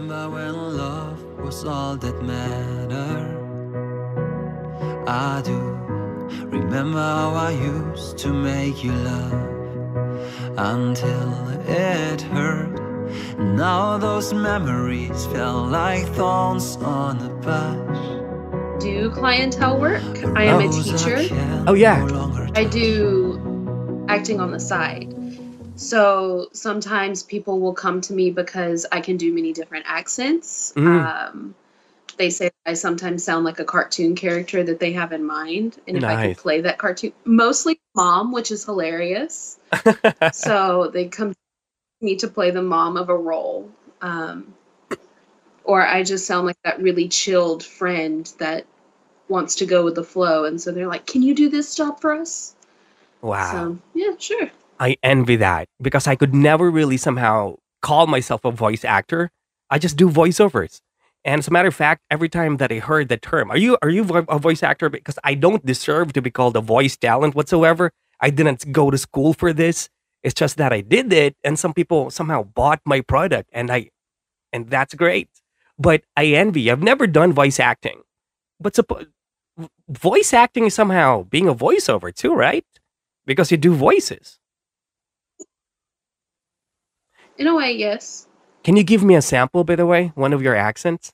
remember when love was all that mattered. I do remember how I used to make you laugh until it hurt. Now those memories felt like thorns on a patch. Do clientele work. I am a teacher. Oh, yeah. I do acting on the side. So sometimes people will come to me because I can do many different accents. Mm. Um, they say I sometimes sound like a cartoon character that they have in mind. And if I Nice. could play that cartoon, mostly mom, which is hilarious. so they come to me to play the mom of a role. Um, or I just sound like that really chilled friend that wants to go with the flow. And so they're like, Can you do this job for us? wow. So, yeah, sure. I envy that because I could never really somehow call myself a voice actor. I just do voiceovers. And as a matter of fact, every time that I heard the term, are you are you a voice actor? Because I don't deserve to be called a voice talent whatsoever. I didn't go to school for this. It's just that I did it, and some people somehow bought my product, and I, and that's great. But I envy. I've never done voice acting, but suppo- voice acting is somehow being a voiceover too, right? Because you do voices. In a way, yes. Can you give me a sample, by the way? One of your accents?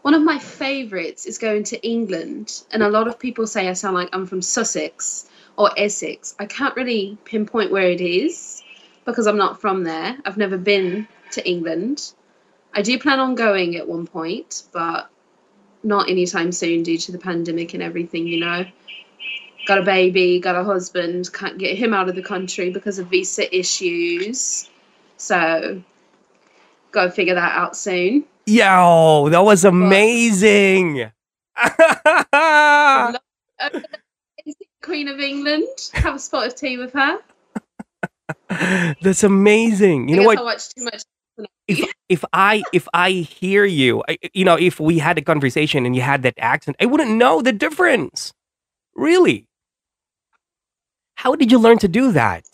One of my favorites is going to England, and a lot of people say I sound like I'm from Sussex or Essex. I can't really pinpoint where it is because I'm not from there. I've never been to England. I do plan on going at one point, but not anytime soon due to the pandemic and everything, you know. Got a baby, got a husband, can't get him out of the country because of visa issues. So, gotta figure that out soon. Yo, that was amazing. Love- is the Queen of England. Have a spot of tea with her. That's amazing. You I know guess I what? too much. If if I if I hear you, I, you know, if we had a conversation and you had that accent, I wouldn't know the difference. Really? How did you learn to do that?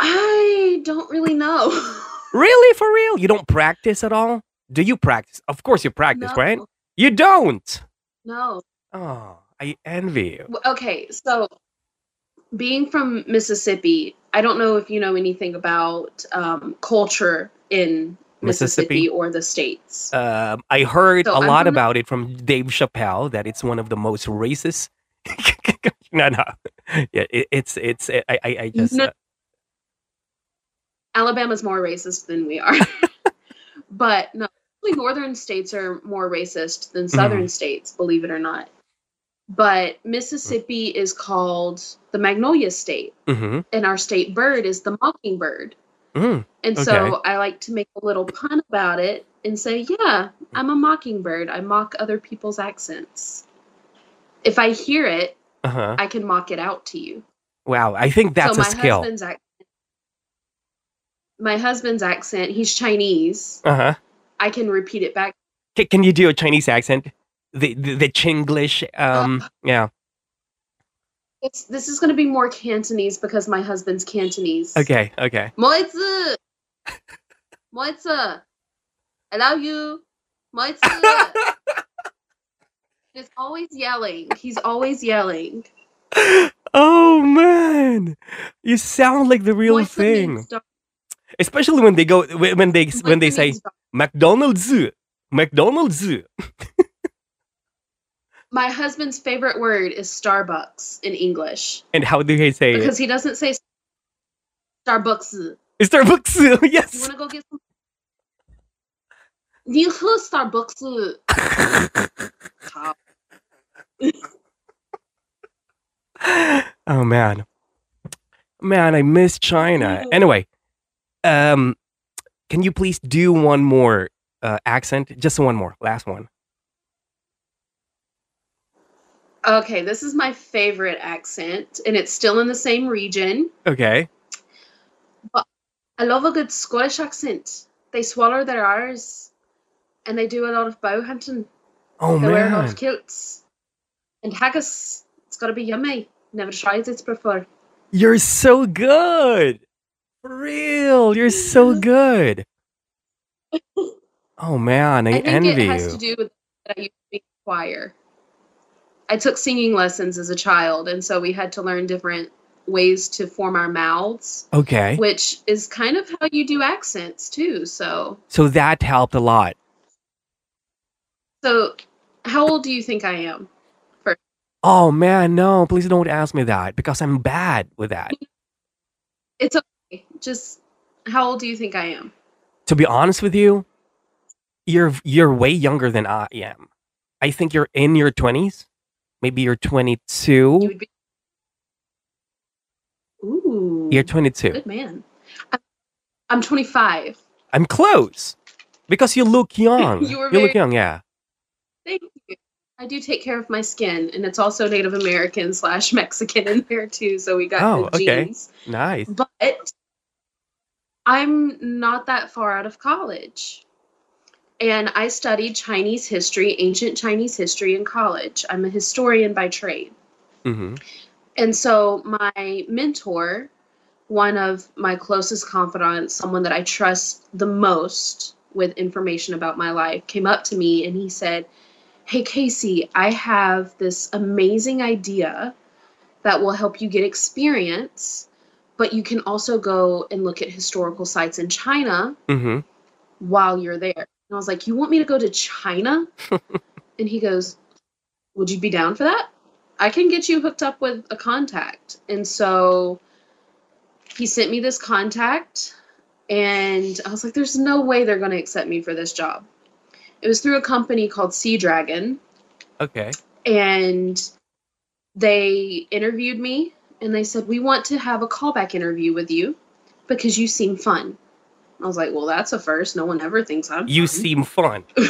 I don't really know. Really, for real? You don't practice at all? Do you practice? Of course, you practice, no, right? You don't. no. Oh, I envy you. Okay, so being from Mississippi, I don't know if you know anything about um, culture in Mississippi, Mississippi? or the states. Um, I heard So a I'm lot about it from Dave Chappelle that it's one of the most racist. no, no, yeah, it, it's it's I I, I just No. uh, Alabama's more racist than we are. but no, northern states are more racist than southern states, believe it or not. But Mississippi is called the Magnolia State, mhm, and our state bird is the mockingbird. mm, And Okay. so I like to make a little pun about it and say, yeah, I'm a mockingbird. I mock other people's accents. If I hear it, uh-huh. I can mock it out to you. Wow, I think that's so a my skill. husband's accent my husband's accent, he's Chinese. Uh-huh. I can repeat it back. Ca can you do a Chinese accent? The the, the Chinglish um yeah. It's this is gonna be more Cantonese because my husband's Cantonese. Okay, okay. moi 子 moi 子 I love you moi He's always yelling. He's always yelling. oh man, you sound like the real thing. Especially when they go when they when they say? McDonald's, McDonald's. My husband's favorite word is Starbucks in English. And how do he say because it? he doesn't say Starbucks. Starbucks, yes. You want to go get some? Do you hear Starbucks? 好 oh man. Man, I miss China. Anyway, um can you please do one more uh, accent? Just one more. Last one. Okay, this is my favorite accent, and it's still in the same region. Okay. I love a good Scottish accent. They swallow their R's, and they do a lot of bow hunting. Oh they wear a lot of kilts. And haggis, it's gotta be yummy. Never tried it before. You're so good. For real, you're so good. Oh man, I, I think envy it has you. to do with that I used to be choir. I took singing lessons as a child, and so we had to learn different ways to form our mouths, Okay, which is kind of how you do accents too. So, so that helped a lot. so how old do you think I am? Oh man, no, please don't ask me that because I'm bad with that. It's okay. Just how old do you think I am? To be honest with you, you're you're way younger than I am. I think you're in your 20s. Maybe you're You 22. would be. Ooh, You're 22. good man. I'm, I'm 25. I'm close because you look young. You were You look young, yeah. Thank you. I do take care of my skin, and it's also Native American slash Mexican in there too. So we got Oh, good okay. genes. Nice. But I'm not that far out of college. And I studied Chinese history, ancient Chinese history in college. I'm a historian by trade. hmm And so my mentor, one of my closest confidants, someone that I trust the most with information about my life, came up to me and he said, Hey, Casey, I have this amazing idea that will help you get experience, but you can also go and look at historical sites in China hmm while you're there. And I was like, You want me to go to China? and he goes, Would you be down for that? I can get you hooked up with a contact. And so he sent me this contact, and I was like, There's no way they're going to accept me for this job. It was through a company called Sea Dragon, Okay. and they interviewed me and they said, We want to have a callback interview with you because you seem fun. I was like, Well, that's a first. No one ever thinks I'm You fun. seem fun.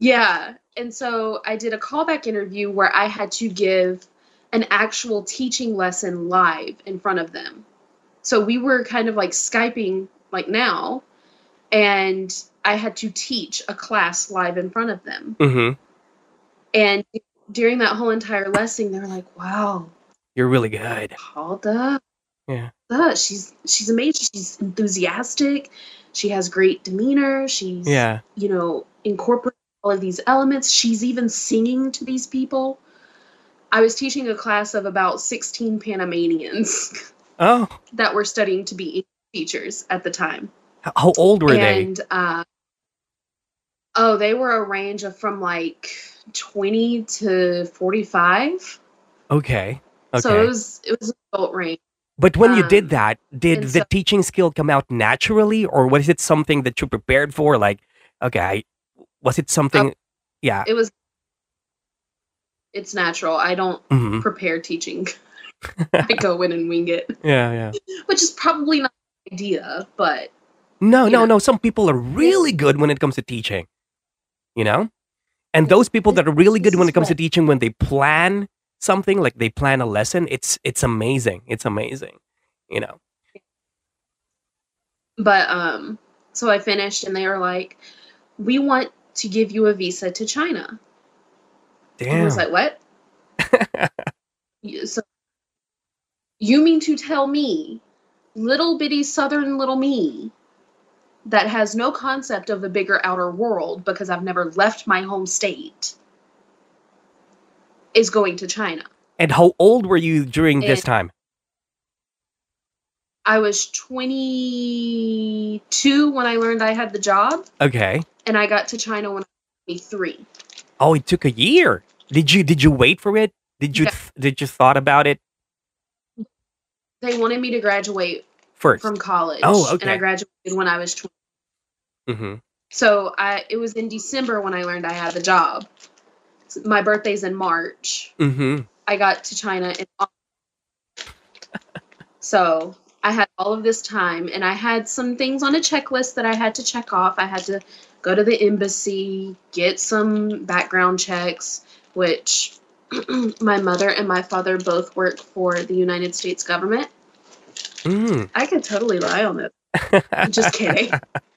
Yeah. And so I did a callback interview where I had to give an actual teaching lesson live in front of them. So we were kind of like Skyping like now, and I had to teach a class live in front of them. hmm And during that whole entire lesson, they were like, wow, You're really good. Halda. Yeah. uh, she's she's amazing. She's enthusiastic. She has great demeanor. She's Yeah. you know, incorporate all of these elements. She's even singing to these people. I was teaching a class of about 16 Panamanians Oh, that were studying to be teachers at the time. how old were they? and uh oh, they were a range of from like 20 to 45. Okay. Okay. So it was it was an adult range. But when you did Um, that, did the so- teaching skill come out naturally, or was it something that you prepared for? Like, okay, I- was it something? yeah. It was it's natural. I don't hmm prepare teaching. I go in and wing it. Yeah, yeah. which is probably not the idea, but No, no, know. no. Some people are really good when it comes to teaching. You know, and those people that are really good when it comes to teaching, when they plan something, like they plan a lesson, it's it's amazing. It's amazing. You know. but um so I finished and they were like, "We want to give you a visa to China." And I Damn. was like, "What?" So you mean to tell me, little bitty southern little me, that has no concept of the bigger outer world because I've never left my home state, is going to China? and how old were you during this time? I was 22 when I learned I had the job, Okay. and I got to China when I was 23. Oh, it took a year. Did you did you wait for it? Did you Yeah. did you thought about it They wanted me to graduate first? from college. Oh, okay. And I graduated when I was 20. Hmm So I it was in December when I learned I had the job. My birthday's in March. hmm I got to China in August. So I had all of this time and I had some things on a checklist that I had to check off. I had to go to the embassy, get some background checks, which my mother and my father both work for the United States government. Mm. I could totally lie on this. Just kidding.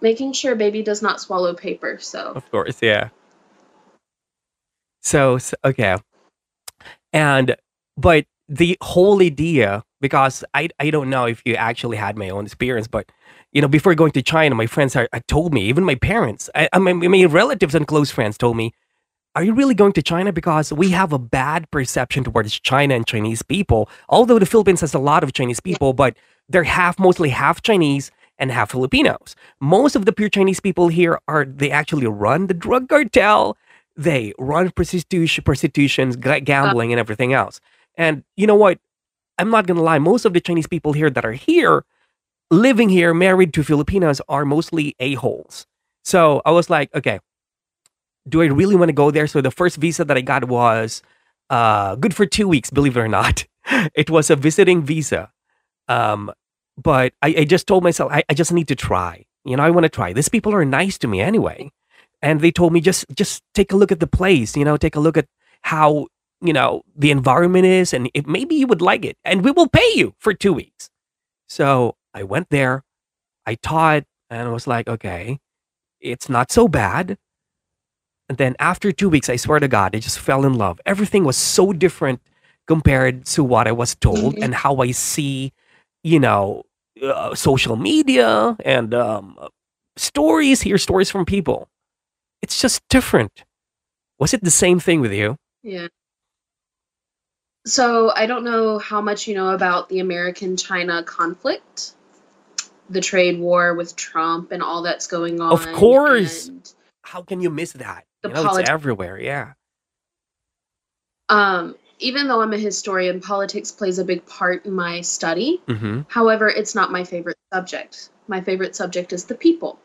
Making sure baby does not swallow paper. So Of course, yeah. So, s okay. And but the whole idea, because I I don't know if you actually had my own experience, but you know, before going to China, my friends are, are told me, even my parents, I, I mean, my relatives and close friends told me, "Are you really going to China?" Because we have a bad perception towards China and Chinese people. Although the Philippines has a lot of Chinese people, but they're half, mostly half Chinese and half Filipinos. Most of the pure Chinese people here are they actually run the drug cartel, they run prostitution, prostitutions, uh. gambling, and everything else. And you know what? I'm not gonna lie. Most of the Chinese people here that are here, living here, married to Filipinos, are mostly a holes. So I was like, okay, do I really want to go there? So the first visa that I got was uh, good for two weeks. Believe it or not, it was a visiting visa. Um, but I, I just told myself I, I just need to try. You know, I want to try. These people are nice to me anyway, and they told me just just take a look at the place. You know, take a look at how you know the environment is, and if maybe you would like it, and we will pay you for two weeks. So I went there, I taught, and I was like, okay, it's not so bad. And then after two weeks, I swear to God, I just fell in love. Everything was so different compared to what I was told Mhm. and how I see, you know, uh, social media and um, stories, hear stories from people. It's just different. Was it the same thing with you? Yeah. So I don't know how much you know about the American China conflict, the trade war with Trump and all that's going on. Of course. and, How can you miss that? The You know, polit- it's everywhere. Yeah. um, even though I'm a historian, politics plays a big part in my study. Mm-hmm. However, it's not my favorite subject. My favorite subject is the people.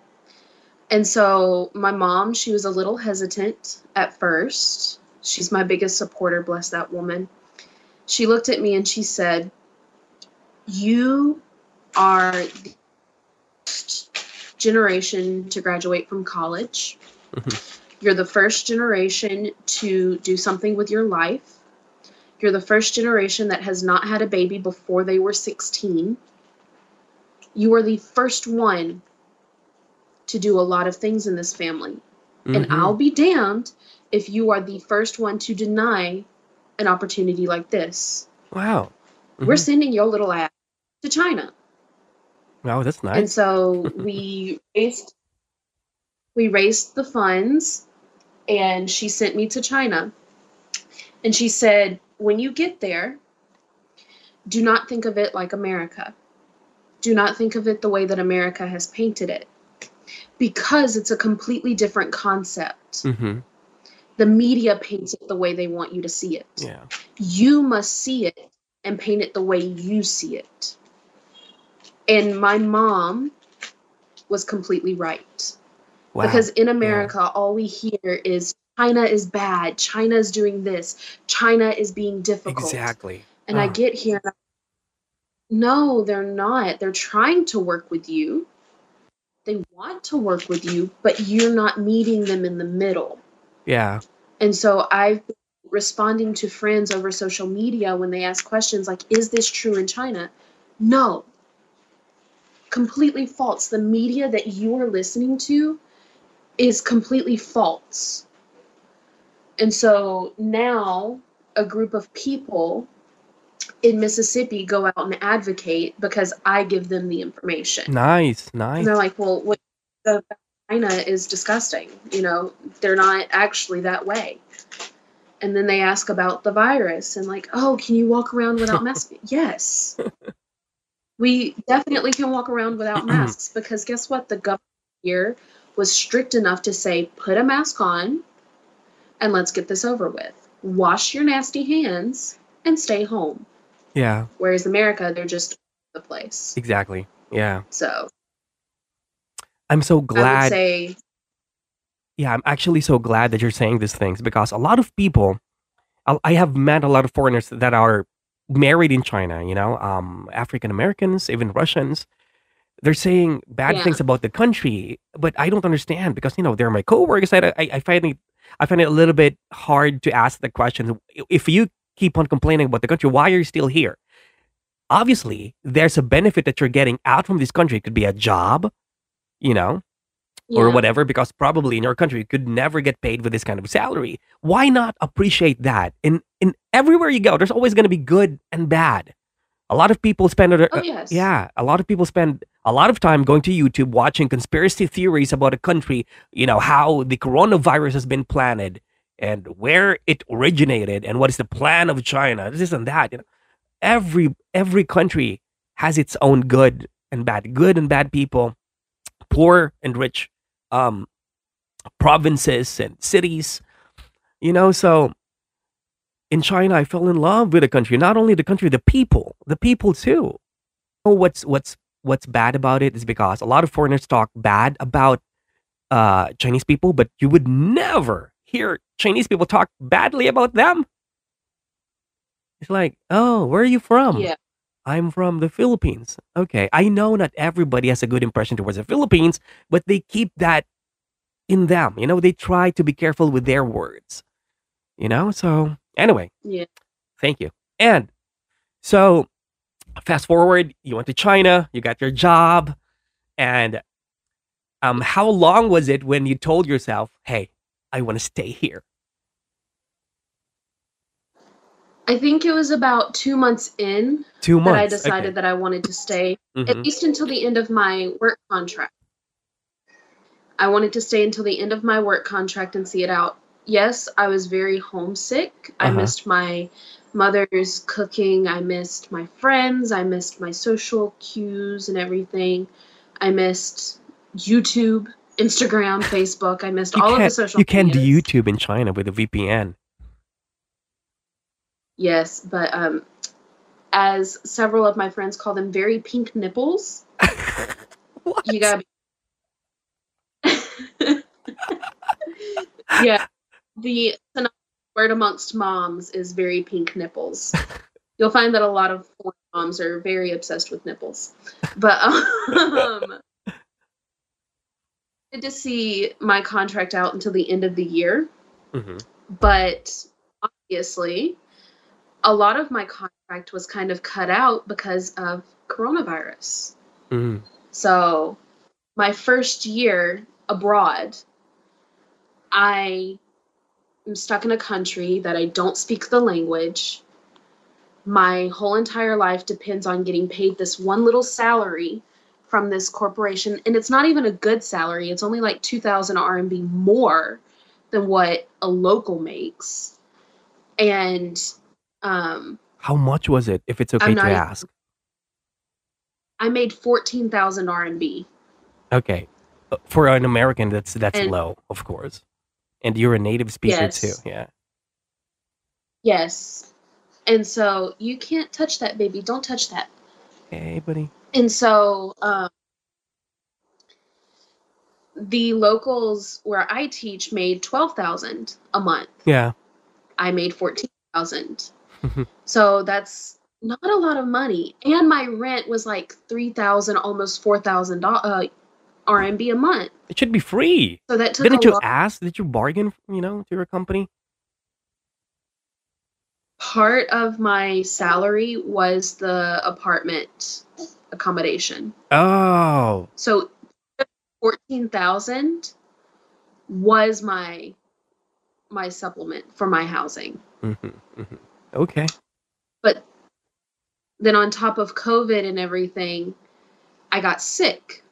And so my mom, she was a little hesitant at first. She's my biggest supporter, bless that woman. She looked at me and she said, You are the generation to graduate from college. Mhm. You're the first generation to do something with your life. You're the first generation that has not had a baby before they were 16. You are the first one to do a lot of things in this family. And Mhm. I'll be damned if you are the first one to deny an opportunity like this. Wow. We're Mhm. sending your little ass to China. Wow, that's nice. And so we raised we raised the funds and she sent me to China. And she said, when you get there, do not think of it like America. Do not think of it the way that America has painted it. Because it's a completely different concept. Mm-hmm. The media paints it the way they want you to see it. Yeah. You must see it and paint it the way you see it. And my mom was completely right. Wow. Because in America, all we hear is China is bad, China is doing this, China is being difficult. exactly. And I Ah. get here, and I'm, no, they're not. They're trying to work with you. They want to work with you, but you're not meeting them in the middle. Yeah. And so I've been responding to friends over social media when they ask questions like, is this true in China? No. Completely false. The media that you are listening to is completely false. And so now a group of people in Mississippi go out and advocate because I give them the information. Nice. Nice. And they're like, well, what the vagina is disgusting. You know, they're not actually that way. And then they ask about the virus and like, oh, can you walk around without masks? yes. We definitely can walk around without masks because guess what? The government here was strict enough to say, put a mask on and let's get this over with. Wash your nasty hands and stay home. yeah. Whereas America, they're just the place. Exactly. Yeah. So I'm so glad. say yeah, I'm actually so glad that you're saying these things because a lot of people, I I have met a lot of foreigners that are married in China, you know, um, African Americans, even Russians. They're saying bad Yeah. things about the country, but I don't understand because, you know, they're my coworkers. I, I, I find it, I find it a little bit hard to ask the question. If you keep on complaining about the country, why are you still here? Obviously, there's a benefit that you're getting out from this country. It could be a job, you know, or whatever, because probably in your country you could never get paid with this kind of salary. Why not appreciate that In in everywhere you go, there's always going to be good and bad. A lot of people spend Oh uh, yes. yeah, a lot of people spend a lot of time going to YouTube watching conspiracy theories about a country, you know, how the coronavirus has been planted and where it originated and what is the plan of China, this and that. You know, every every country has its own good and bad, good and bad people, poor and rich, um, provinces and cities. You know, so in China, I fell in love with the country. Not only the country, the people, the people too. Oh, what's what's what's bad about it is because a lot of foreigners talk bad about uh, Chinese people, but you would never hear Chinese people talk badly about them. It's like, oh, where are you from? Yeah. I'm from the Philippines. Okay, I know not everybody has a good impression towards the Philippines, but they keep that in them. You know, they try to be careful with their words. You know, so anyway, Yeah. Thank you. And so, fast forward, you went to China, you got your job, and um, how long was it when you told yourself, "Hey, I want to stay here"? I think it was about two months in Two that I months. decided that I wanted to stay, Okay. at least until the end of my work contract. I wanted to stay until the end of my work contract and see it out. Yes, I was very homesick. I Uh-huh. missed my mother's cooking. I missed my friends. I missed my social cues and everything. I missed YouTube, Instagram, Facebook. I missed You all of the social You can't do. YouTube in China with a VPN. Yes, but um, as several of my friends call them, very pink nipples. What? You gotta. Be... yeah, the word amongst moms is very pink nipples. You'll find that a lot of moms are very obsessed with nipples, but um, good to see my contract out until the end of the year. hmm but obviously a lot of my contract was kind of cut out because of coronavirus hmm so my first year abroad i am stuck in a country that i don't speak the language. My whole entire life depends on getting paid this one little salary from this corporation and it's not even a good salary. It's only like 2000 RMB more than what a local makes. And um How much was it, if it's okay to even- ask? I made 14,000 RMB Okay, Uh, for an American, that's that's And- low, of course. And you're a native speaker too. Yeah. yes and so you can't touch that baby don't touch that Hey, buddy. and so um the locals where I teach made 12,000 a month Yeah. I made 14,000 so that's not a lot of money and my rent was like 3,000 almost 4,000 uh, RMB a month It should be free. so that took Didn't you lot ask? Did you bargain? You know, to your company? part of my salary was the apartment accommodation Oh, so 14,000 was my my supplement for my housing hmm hmm okay. but then on top of covid and everything i got sick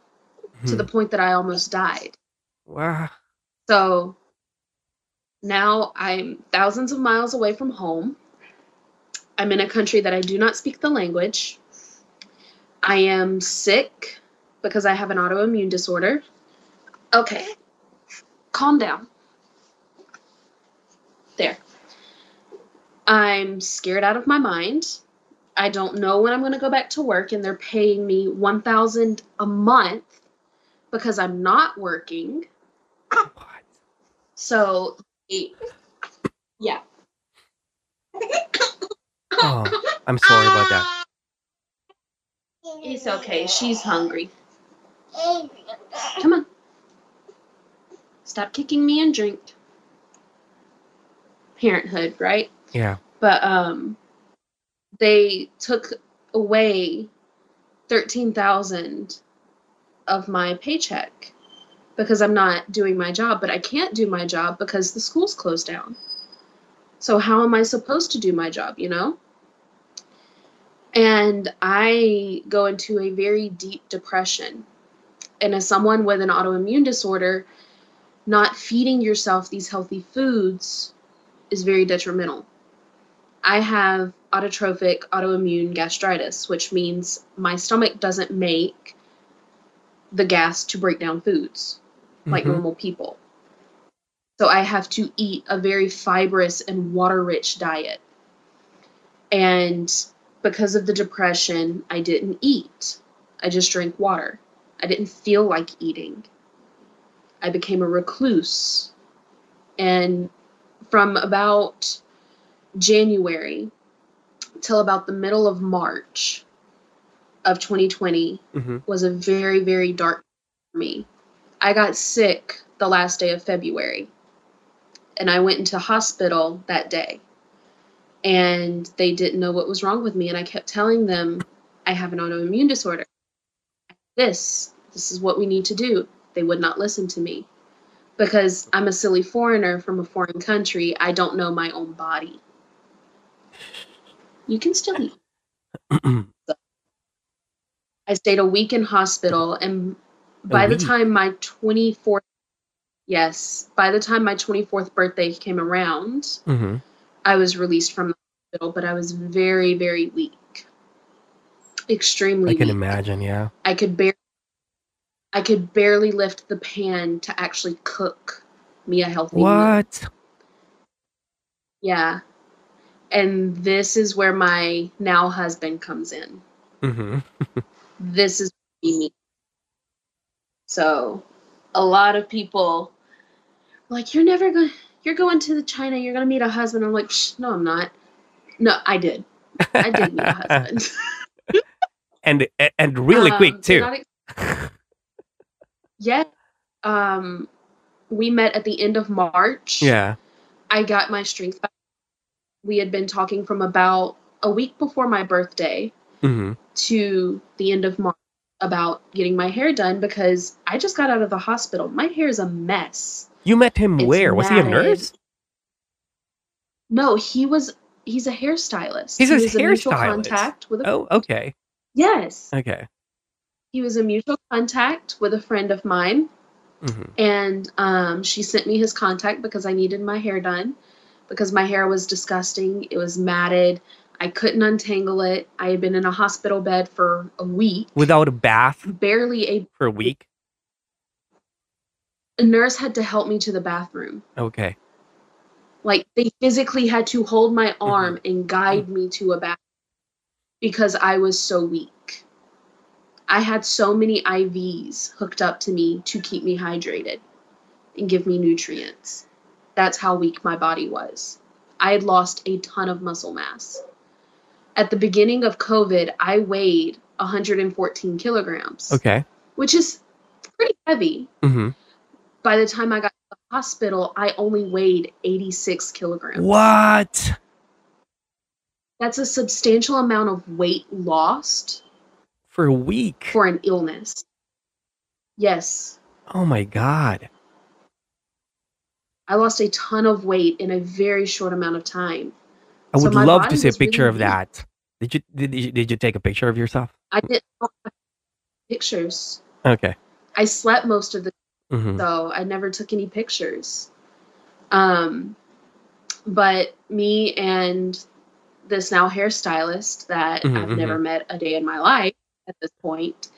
to Hmm. the point that i almost died. Wow. so now i'm thousands of miles away from home. I'm in a country that i do not speak the language. I am sick because i have an autoimmune disorder. Okay calm down. There. I'm scared out of my mind. I don't know when i'm going to go back to work and they're paying me 1000 a month because i'm not working What? so, yeah. Oh, I'm sorry about that. It's okay. She's hungry. Come on. Stop kicking me and drink. Parenthood, right? Yeah. But um they took away 13,000 of my paycheck because I'm not doing my job, but I can't do my job because the school's closed down. So how am I supposed to do my job, you know? And I go into a very deep depression. And as someone with an autoimmune disorder, not feeding yourself these healthy foods is very detrimental. I have autotrophic autoimmune gastritis, which means my stomach doesn't make the gas to break down foods like Mhm. normal people. So I have to eat a very fibrous and water rich diet. And because of the depression, I didn't eat. I just drank water. I didn't feel like eating. I became a recluse. And from about January till about the middle of March of 2020 Mhm. was a very, very dark for me. I got sick the last day of February and I went into hospital that day. And they didn't know what was wrong with me. And I kept telling them, I have an autoimmune disorder. This, this is what we need to do. They would not listen to me because I'm a silly foreigner from a foreign country. I don't know my own body. You can still eat. I stayed a week in hospital, and by the time my 24th, yes, by the time my 24th birthday came around, hmm I was released from the hospital, but I was very, very weak. Extremely I can weak. imagine. Yeah. I could barely I could barely lift the pan to actually cook me a healthy meal. What? Yeah. And this is where my now husband comes in. hmm This is me. So a lot of people like you're never going you're going to the China, you're going to meet a husband. I'm like, no, I'm not. No, I did. I did meet a husband. and and really Um, quick too. ex- yeah. Um, we met at the end of March. yeah. I got my strength back. We had been talking from about a week before my birthday hmm to the end of March about getting my hair done because I just got out of the hospital. My hair is a mess. You met him It's where? Was he a matted. nurse? No, he was. He's a hairstylist. He's he a was a mutual contact with a. Oh, okay. Yes, Okay. he was a mutual contact with a friend of mine. hmm and um, she sent me his contact because I needed my hair done because my hair was disgusting. It was matted. I couldn't untangle it. I had been in a hospital bed for a week, Without a bath barely a, for a week. a nurse had to help me to the bathroom. Okay. Like they physically had to hold my Mm-hmm. arm and guide me to a bathroom because I was so weak. I had so many IVs hooked up to me to keep me hydrated and give me nutrients. That's how weak my body was. I had lost a ton of muscle mass. At the beginning of COVID, I weighed 114 kilograms, Okay. which is pretty heavy. hmm By the time I got to the hospital, I only weighed 86 kilograms. What? That's a substantial amount of weight lost For a week? for an illness. Yes, Oh my god. I lost a ton of weight in a very short amount of time. I would my love to see a was really picture of that. Did you did you, did you take a picture of yourself? I didn't have pictures. Okay. I slept most of the hmm so I never took any pictures. Um, but me and this now hairstylist that Mhm, I've never met a day in my life at this point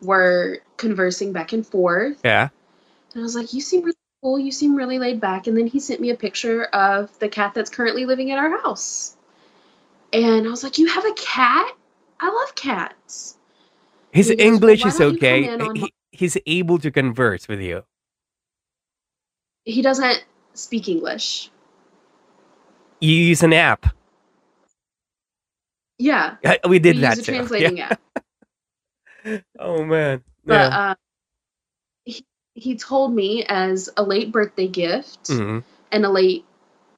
were conversing back and forth. Yeah. And I was like, You seem really cool. You seem really laid back. And then he sent me a picture of the cat that's currently living in our house. And I was like, You have a cat? I love cats. His goes, "Well, English why is don't you come okay. He, he's able to converse with you. He doesn't speak English. You use an app. Yeah. We did we that use a too. translating app. Oh man. But Yeah. uh, he, told me as a late birthday gift Mhm. and a late,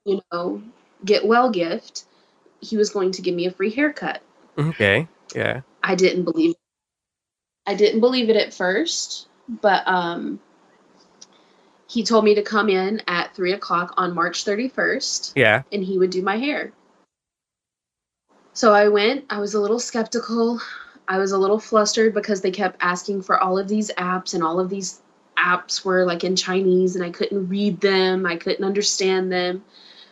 you know, get well gift, he was going to give me a free haircut. Okay. Yeah. I didn't believe it. I didn't believe it at first, but um he told me to come in at three o'clock on March 31st Yeah. and he would do my hair. So I went, I was a little skeptical. I was a little flustered because they kept asking for all of these apps, and all of these apps were like in Chinese, and I couldn't read them, I couldn't understand them.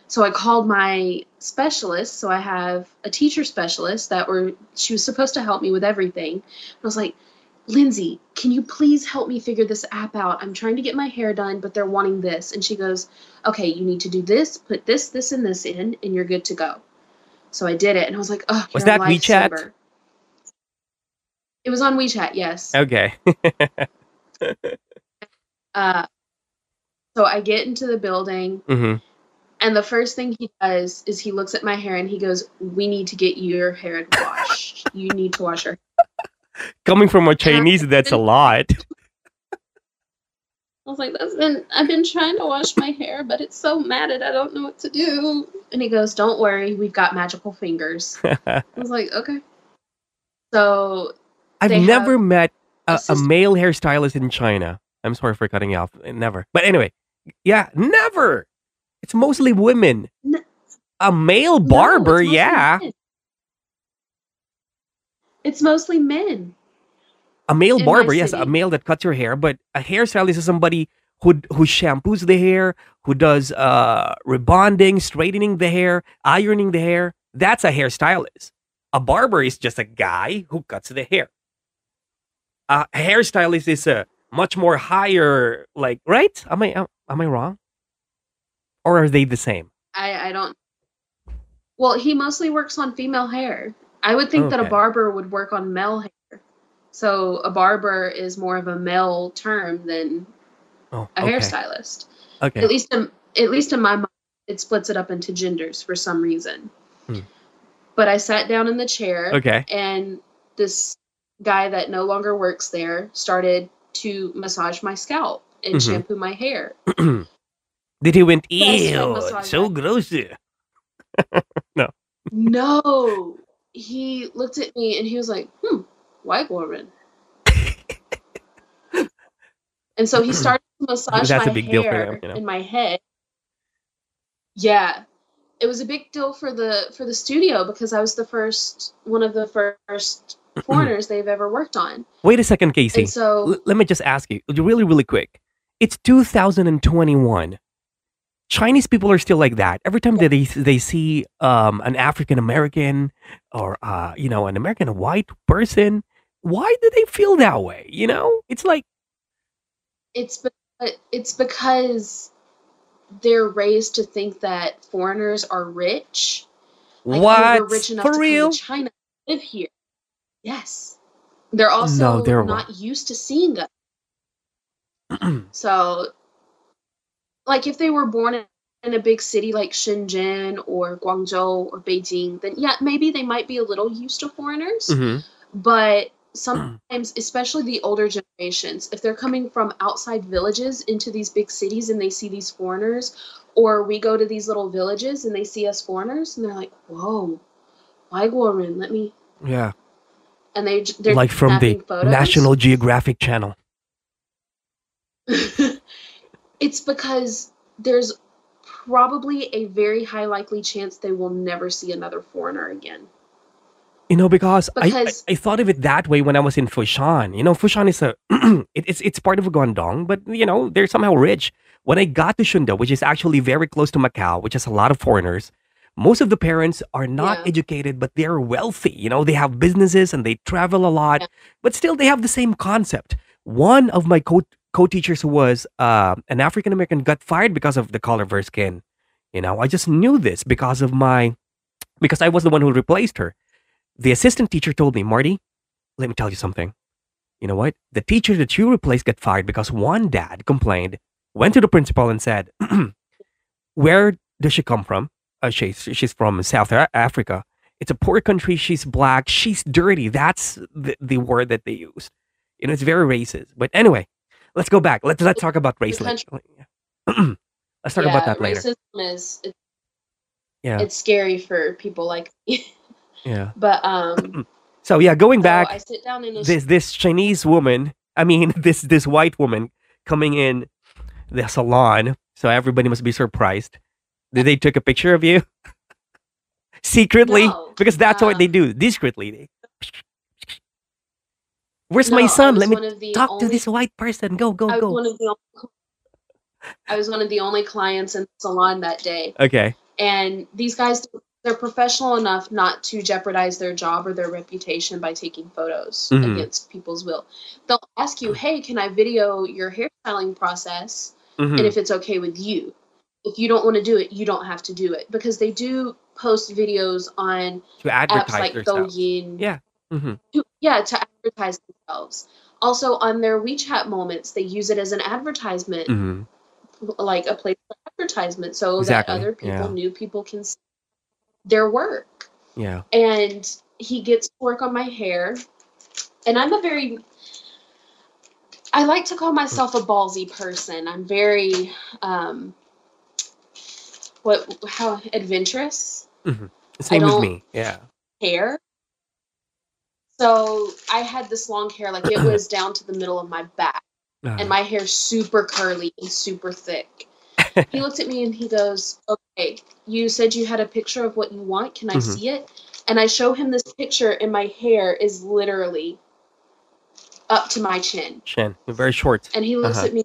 So I called my specialist. So I have a teacher specialist that were she was supposed to help me with everything. I was like, Lindsay, can you please help me figure this app out? I'm trying to get my hair done, but they're wanting this. And she goes, Okay, you need to do this, put this, this, and this in, and you're good to go. So I did it, and I was like, Oh, Was that WeChat? lifesaver." It was on WeChat, yes. Okay. Uh, so I get into the building, hmm and the first thing he does is he looks at my hair and he goes, "We need to get your hair washed. you need to wash your." Coming from a Chinese, that's a lot. I was like, "That's been I've been trying to wash my hair, but it's so matted. I don't know what to do." And he goes, "Don't worry, we've got magical fingers." I was like, "Okay." So I've never met a, a male hairstylist in China. I'm sorry for cutting you off. Never. But anyway, yeah, never. It's mostly women. A male No, barber, it's yeah. men. It's mostly men. A male in barber, yes, a male that cuts your hair. But a hairstylist is somebody who who shampoos the hair, who does uh rebonding, straightening the hair, ironing the hair. That's a hairstylist. A barber is just a guy who cuts the hair. A hairstylist is a much more higher, like right? Am I am, am I wrong? Or are they the same? I I don't. Well, he mostly works on female hair. I would think that a barber would work on male hair. So a barber is more of a male term than Oh, a okay. hairstylist. Okay. At least in at least in my mind, it splits it up into genders for some reason. Hmm. But I sat down in the chair, Okay. and this guy that no longer works there started to massage my scalp and Mhm. shampoo my hair. Did he went, ew, so guy." gross. No, no. he looked at me and he was like, "Hmm, white woman." and so he started to massage That's my a big deal for hair them, you know. in my head. Yeah, it was a big deal for the for the studio because I was the first one of the first foreigners they've ever worked on, Wait a second, Casey. and so L- let me just ask you really, really quick. It's 2021. Chinese people are still like that. Every time that they they see um, an African American or uh, you know an American white person, why do they feel that way? You know, it's like it's be- it's because they're raised to think that foreigners are rich Like, what rich enough for to real? China live here. Yes. They're also No, they're not used to seeing us. So, like, if they were born in, a big city like Shenzhen or Guangzhou or Beijing, then yeah, maybe they might be a little used to foreigners. Mhm. But sometimes, especially the older generations, if they're coming from outside villages into these big cities and they see these foreigners, or we go to these little villages and they see us foreigners, and they're like, "Whoa, white woman, let me." Yeah, And they they're like from the photos. National Geographic Channel. it's because there's probably a very high likely chance they will never see another foreigner again. You know, because, I, I I thought of it that way when I was in Foshan. You know, Foshan is a it, it's it's part of Guangdong, but you know they're somehow rich. When I got to Shunde, which is actually very close to Macau, which has a lot of foreigners, most of the parents are not Yeah. educated, but they're wealthy. You know, they have businesses and they travel a lot, Yeah. but still they have the same concept. One of my co co teachers who was uh, an African American got fired because of the color of her skin. You know, I just knew this because of my because I was the one who replaced her the assistant teacher told me, Marty, let me tell you something. You know what? The teacher that you replaced got fired because one dad complained, went to the principal and said, Where does she come from? Uh, she's, she's from South Africa. It's a poor country. She's black. She's dirty. That's the, the word that they used. You know, it's very racist. But anyway, let's go back. Let's, let's talk about race. later. let's talk about Yeah, that later. Racism is it, Yeah. it's scary for people like me. Yeah. but um So, yeah, going so back. I sit down in this this Chinese woman, I mean this this white woman coming in the salon, so everybody must be surprised. Did they took a picture of you secretly? No, Because that's what they do discreetly. They- Where's no, my son? Let me one of the talk to this white person. Go, go, I go. one of the only, I was one of the only clients in the salon that day, Okay. and these guys they're professional enough not to jeopardize their job or their reputation by taking photos Mhm. against people's will. They'll ask you, "Hey, can I video your hairstyling process?" Mhm. and if it's okay with you. If you don't want to do it, you don't have to do it because they do post videos on To apps like themselves. Douyin. Yeah. hmm to- yeah, to advertise themselves. Also, on their WeChat moments, they use it as an advertisement, hmm like a place for advertisement, so Exactly, that other people, yeah. new people, can see their work. Yeah. And he gets work on my hair, and I'm a very I like to call myself a ballsy person. I'm very um what how adventurous Same with don't- me. Yeah. hair. So I had this long hair, like it was down to the middle of my back, Uh, and my hair super curly and super thick. he looked at me and he goes, "Okay, you said you had a picture of what you want. Can I Mhm. see it?" And I show him this picture, and my hair is literally up to my chin. Chin. You're very short. And he looks Uh-huh. at me.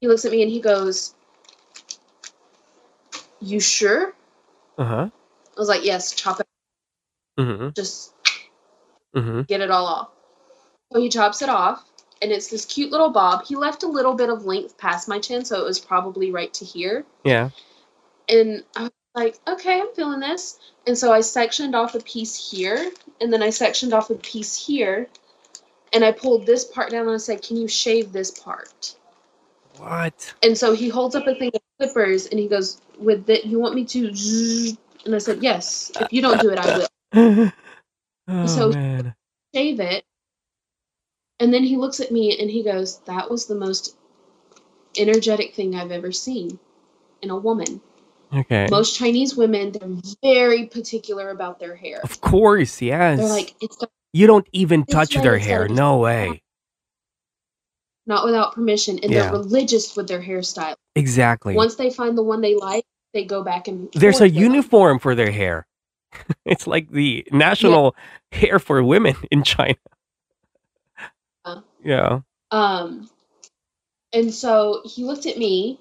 He looks at me and he goes, "You sure?" Uh huh. I was like, "Yes, chop it. Mm-hmm. Just mm-hmm. get it all off. So he chops it off, and it's this cute little bob. He left a little bit of length past my chin, so it was probably right to here. Yeah. And I was like, okay, I'm feeling this. And so I sectioned off a piece here, and then I sectioned off a piece here, and I pulled this part down and I said, can you shave this part? What? And so he holds up a thing of clippers, and he goes, with that, you want me to? And I said, yes. If you don't do it, I will. oh So- man. shave it. And then he looks at me and he goes, That was the most energetic thing I've ever seen in a woman. Okay. Most Chinese women, they're very particular about their hair. Of course, yes. They're like, It's you don't even touch their hair. No way. Not without permission, and Yeah. they're religious with their hairstyle. Exactly. Once they find the one they like, they go back and There's a them. uniform for their hair. it's like the national hair for women in China. Uh. Yeah. Um, and so he looked at me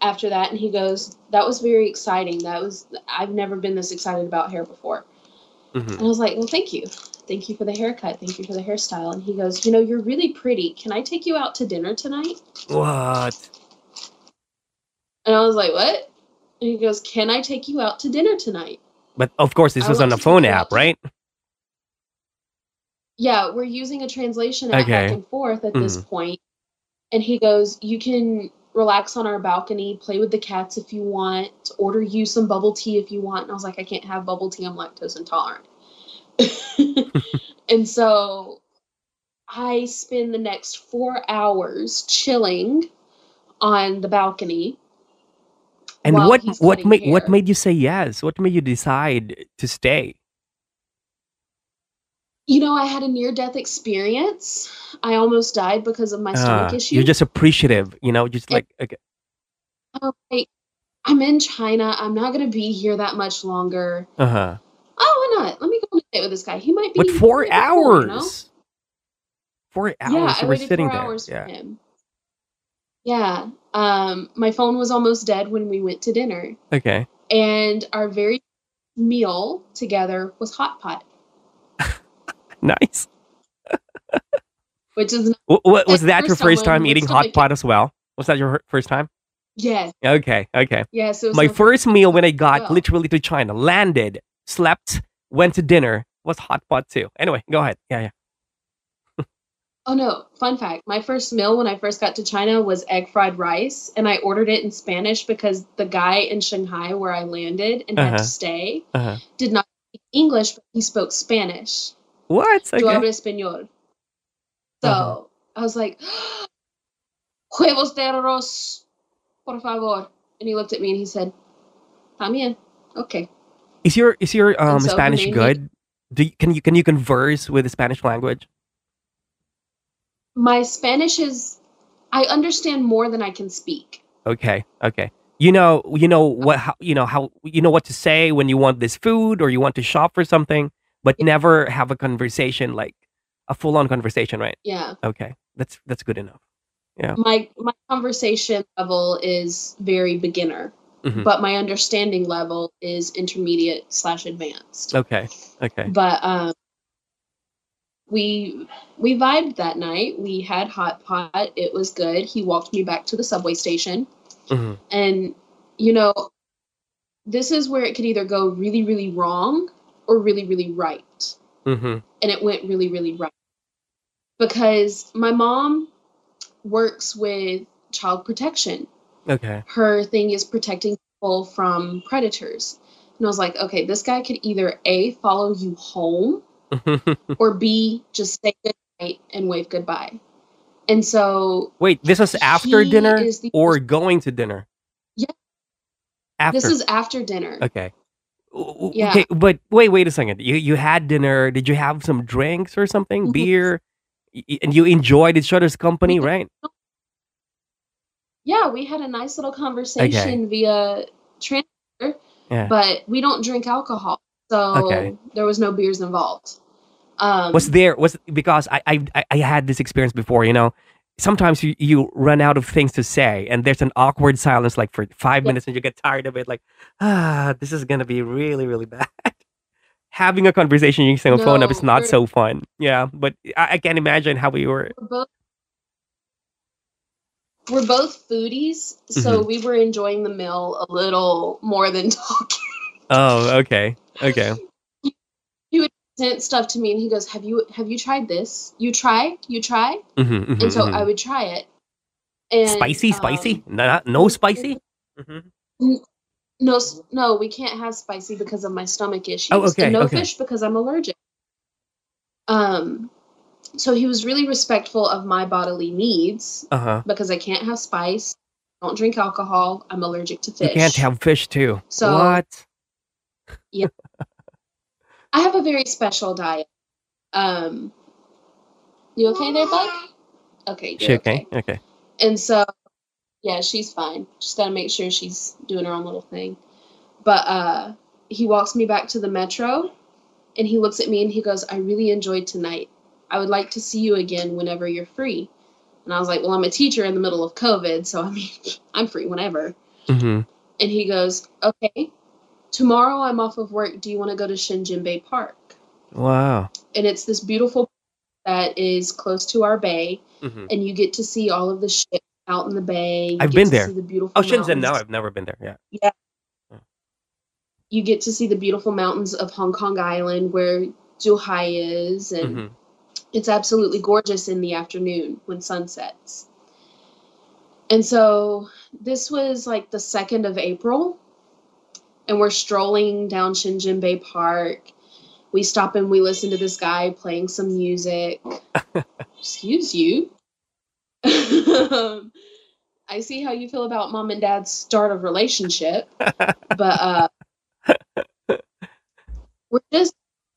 after that and he goes, That was very exciting. That was, I've never been this excited about hair before. Hmm And I was like, Well, thank you. Thank you for the haircut. Thank you for the hairstyle. And he goes, You know, you're really pretty. Can I take you out to dinner tonight? What? And I was like, What? And he goes, Can I take you out to dinner tonight? But of course, this I was on the phone app, right? Yeah, we're using a translation app back and forth at this Mhm. point. And he goes, You can relax on our balcony, play with the cats if you want, order you some bubble tea if you want. And I was like, I can't have bubble tea, I'm lactose intolerant. and so I spend the next four hours chilling on the balcony. And what what made what made you say yes? What made you decide to stay? You know, I had a near death experience. I almost died because of my stomach Ah, issue. you're just appreciative, you know, just like okay. I'm I'm in China. I'm not going to be here that much longer. Uh huh. Oh, why not? Let me go on a date with this guy. He might be. But four might be cool, you know? hours. Four hours. Yeah, I waited sitting four there. hours yeah. for him. Yeah. Um, my phone was almost dead when we went to dinner, Okay. and our very meal together was hot pot, Nice. which is W- w- was that your first time eating hot pot as well? Was that your first time? yes, Okay. Okay. yes. It was My first meal when I got well. literally to China, landed, slept, went to dinner, was hot pot too. Anyway, go ahead. Yeah, yeah. Oh no, fun fact. My first meal when I first got to China was egg fried rice, and I ordered it in Spanish because the guy in Shanghai where I landed and had Uh-huh. to stay Uh-huh. did not speak English, but he spoke Spanish. What? Yo Okay. hablo español. So Uh-huh. I was like, huevos de arroz, por favor. And he looked at me and he said, también. Okay. Is your is your um so Spanish good? Do you, can you can you converse with the Spanish language? My Spanish is I understand more than I can speak. Okay, okay. You know, you know what, how, you know how, you know what to say when you want this food or you want to shop for something, but Yeah. never have a conversation like a full-on conversation, right? Yeah. Okay, that's that's good enough. Yeah. My my conversation level is very beginner, Mhm. but my understanding level is intermediate slash advanced. Okay, okay. But um we we vibed that night. We had hot pot. It was good. He walked me back to the subway station. hmm And, you know, this is where it could either go really, really wrong or really, really right. hmm And it went really, really right. Because my mom works with child protection. Okay. Her thing is protecting people from predators. And I was like, okay, this guy could either A, follow you home, or B, just say good night and wave goodbye. And so Wait, this was after dinner the- or going to dinner? Yeah. After. this is after dinner. okay. Yeah. Okay, but wait, wait a second. You you had dinner. Did you have some drinks or something? Mhm. Beer? And you enjoyed each other's company, right? Yeah, we had a nice little conversation via transfer, Yeah. but we don't drink alcohol, so Okay. there was no beers involved. Um, was there was because I I- I had this experience before you know sometimes you, you run out of things to say and there's an awkward silence like for five Yeah. minutes and you get tired of it like ah this is gonna be really really bad having a conversation using a phone up is not so fun yeah but I, I can imagine how we were we're both we're both foodies, Mm-hmm. so we were enjoying the meal a little more than talking. oh okay okay Sent stuff to me, and he goes, "Have you have you tried this? You try, you try." Mhm, mhm, And so mhm. I would try it. And spicy um, spicy no, no spicy Mhm. No, no, we can't have spicy because of my stomach issues. Oh, okay, And no okay. fish because I'm allergic. Um, so he was really respectful of my bodily needs uh-huh because I can't have spice, don't drink alcohol, I'm allergic to fish. you can't have fish too So- what I have a very special diet. Um, you okay there, bud? Okay, she okay okay And so, yeah, she's fine. Just gotta make sure she's doing her own little thing. But uh, he walks me back to the metro, and he looks at me and he goes, "I really enjoyed tonight. I would like to see you again whenever you're free." And I was like, "Well, I'm a teacher in the middle of COVID, so I mean, I'm free whenever." hmm And he goes, "Okay, tomorrow I'm off of work. Do you want to go to Shenzhen Bay Park?" wow And it's this beautiful that is close to our bay, hmm and you get to see all of the ships out in the bay. You I've get been to there. See the beautiful oh shenzhen no i've never been there yeah Yeah. You get to see the beautiful mountains of Hong Kong Island where Zhuhai is, and Mhm. it's absolutely gorgeous in the afternoon when sun sets. And so this was like the 2nd of April, and we're strolling down Shenzhen Bay Park. We stop and we listen to this guy playing some music. Excuse you. I see how you feel about mom and dad's start of relationship, but uh, we're just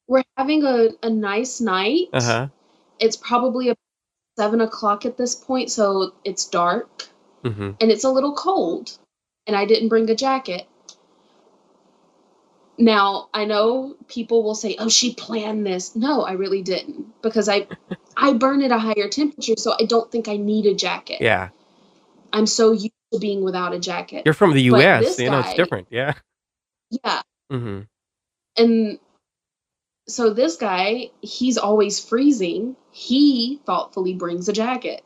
we're having a, a nice night. uh-huh It's probably about seven o'clock at this point, so it's dark hmm and it's a little cold. And I didn't bring a jacket. Now I know people will say, "Oh, she planned this." No, I really didn't because I I burn at a higher temperature, so I don't think I need a jacket. yeah I'm so used to being without a jacket. You're from the U.S. You know, it's different. Yeah. yeah, Mm-hmm. and so this guy, he's always freezing. He thoughtfully brings a jacket.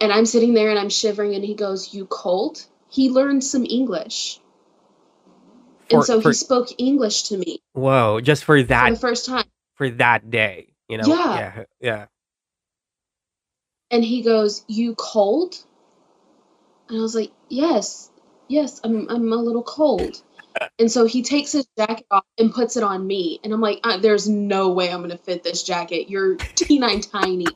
And I'm sitting there and I'm shivering, and he goes, You cold? He learned some English. For, and so for, he spoke English to me whoa, just for that for the first time. for that day. You know. Yeah. Yeah. Yeah. And he goes, You cold? And I was like, Yes, yes, I'm, I'm a little cold. And so he takes his jacket off and puts it on me. And I'm like, uh, There's no way I'm going to fit this jacket. You're T9 tiny.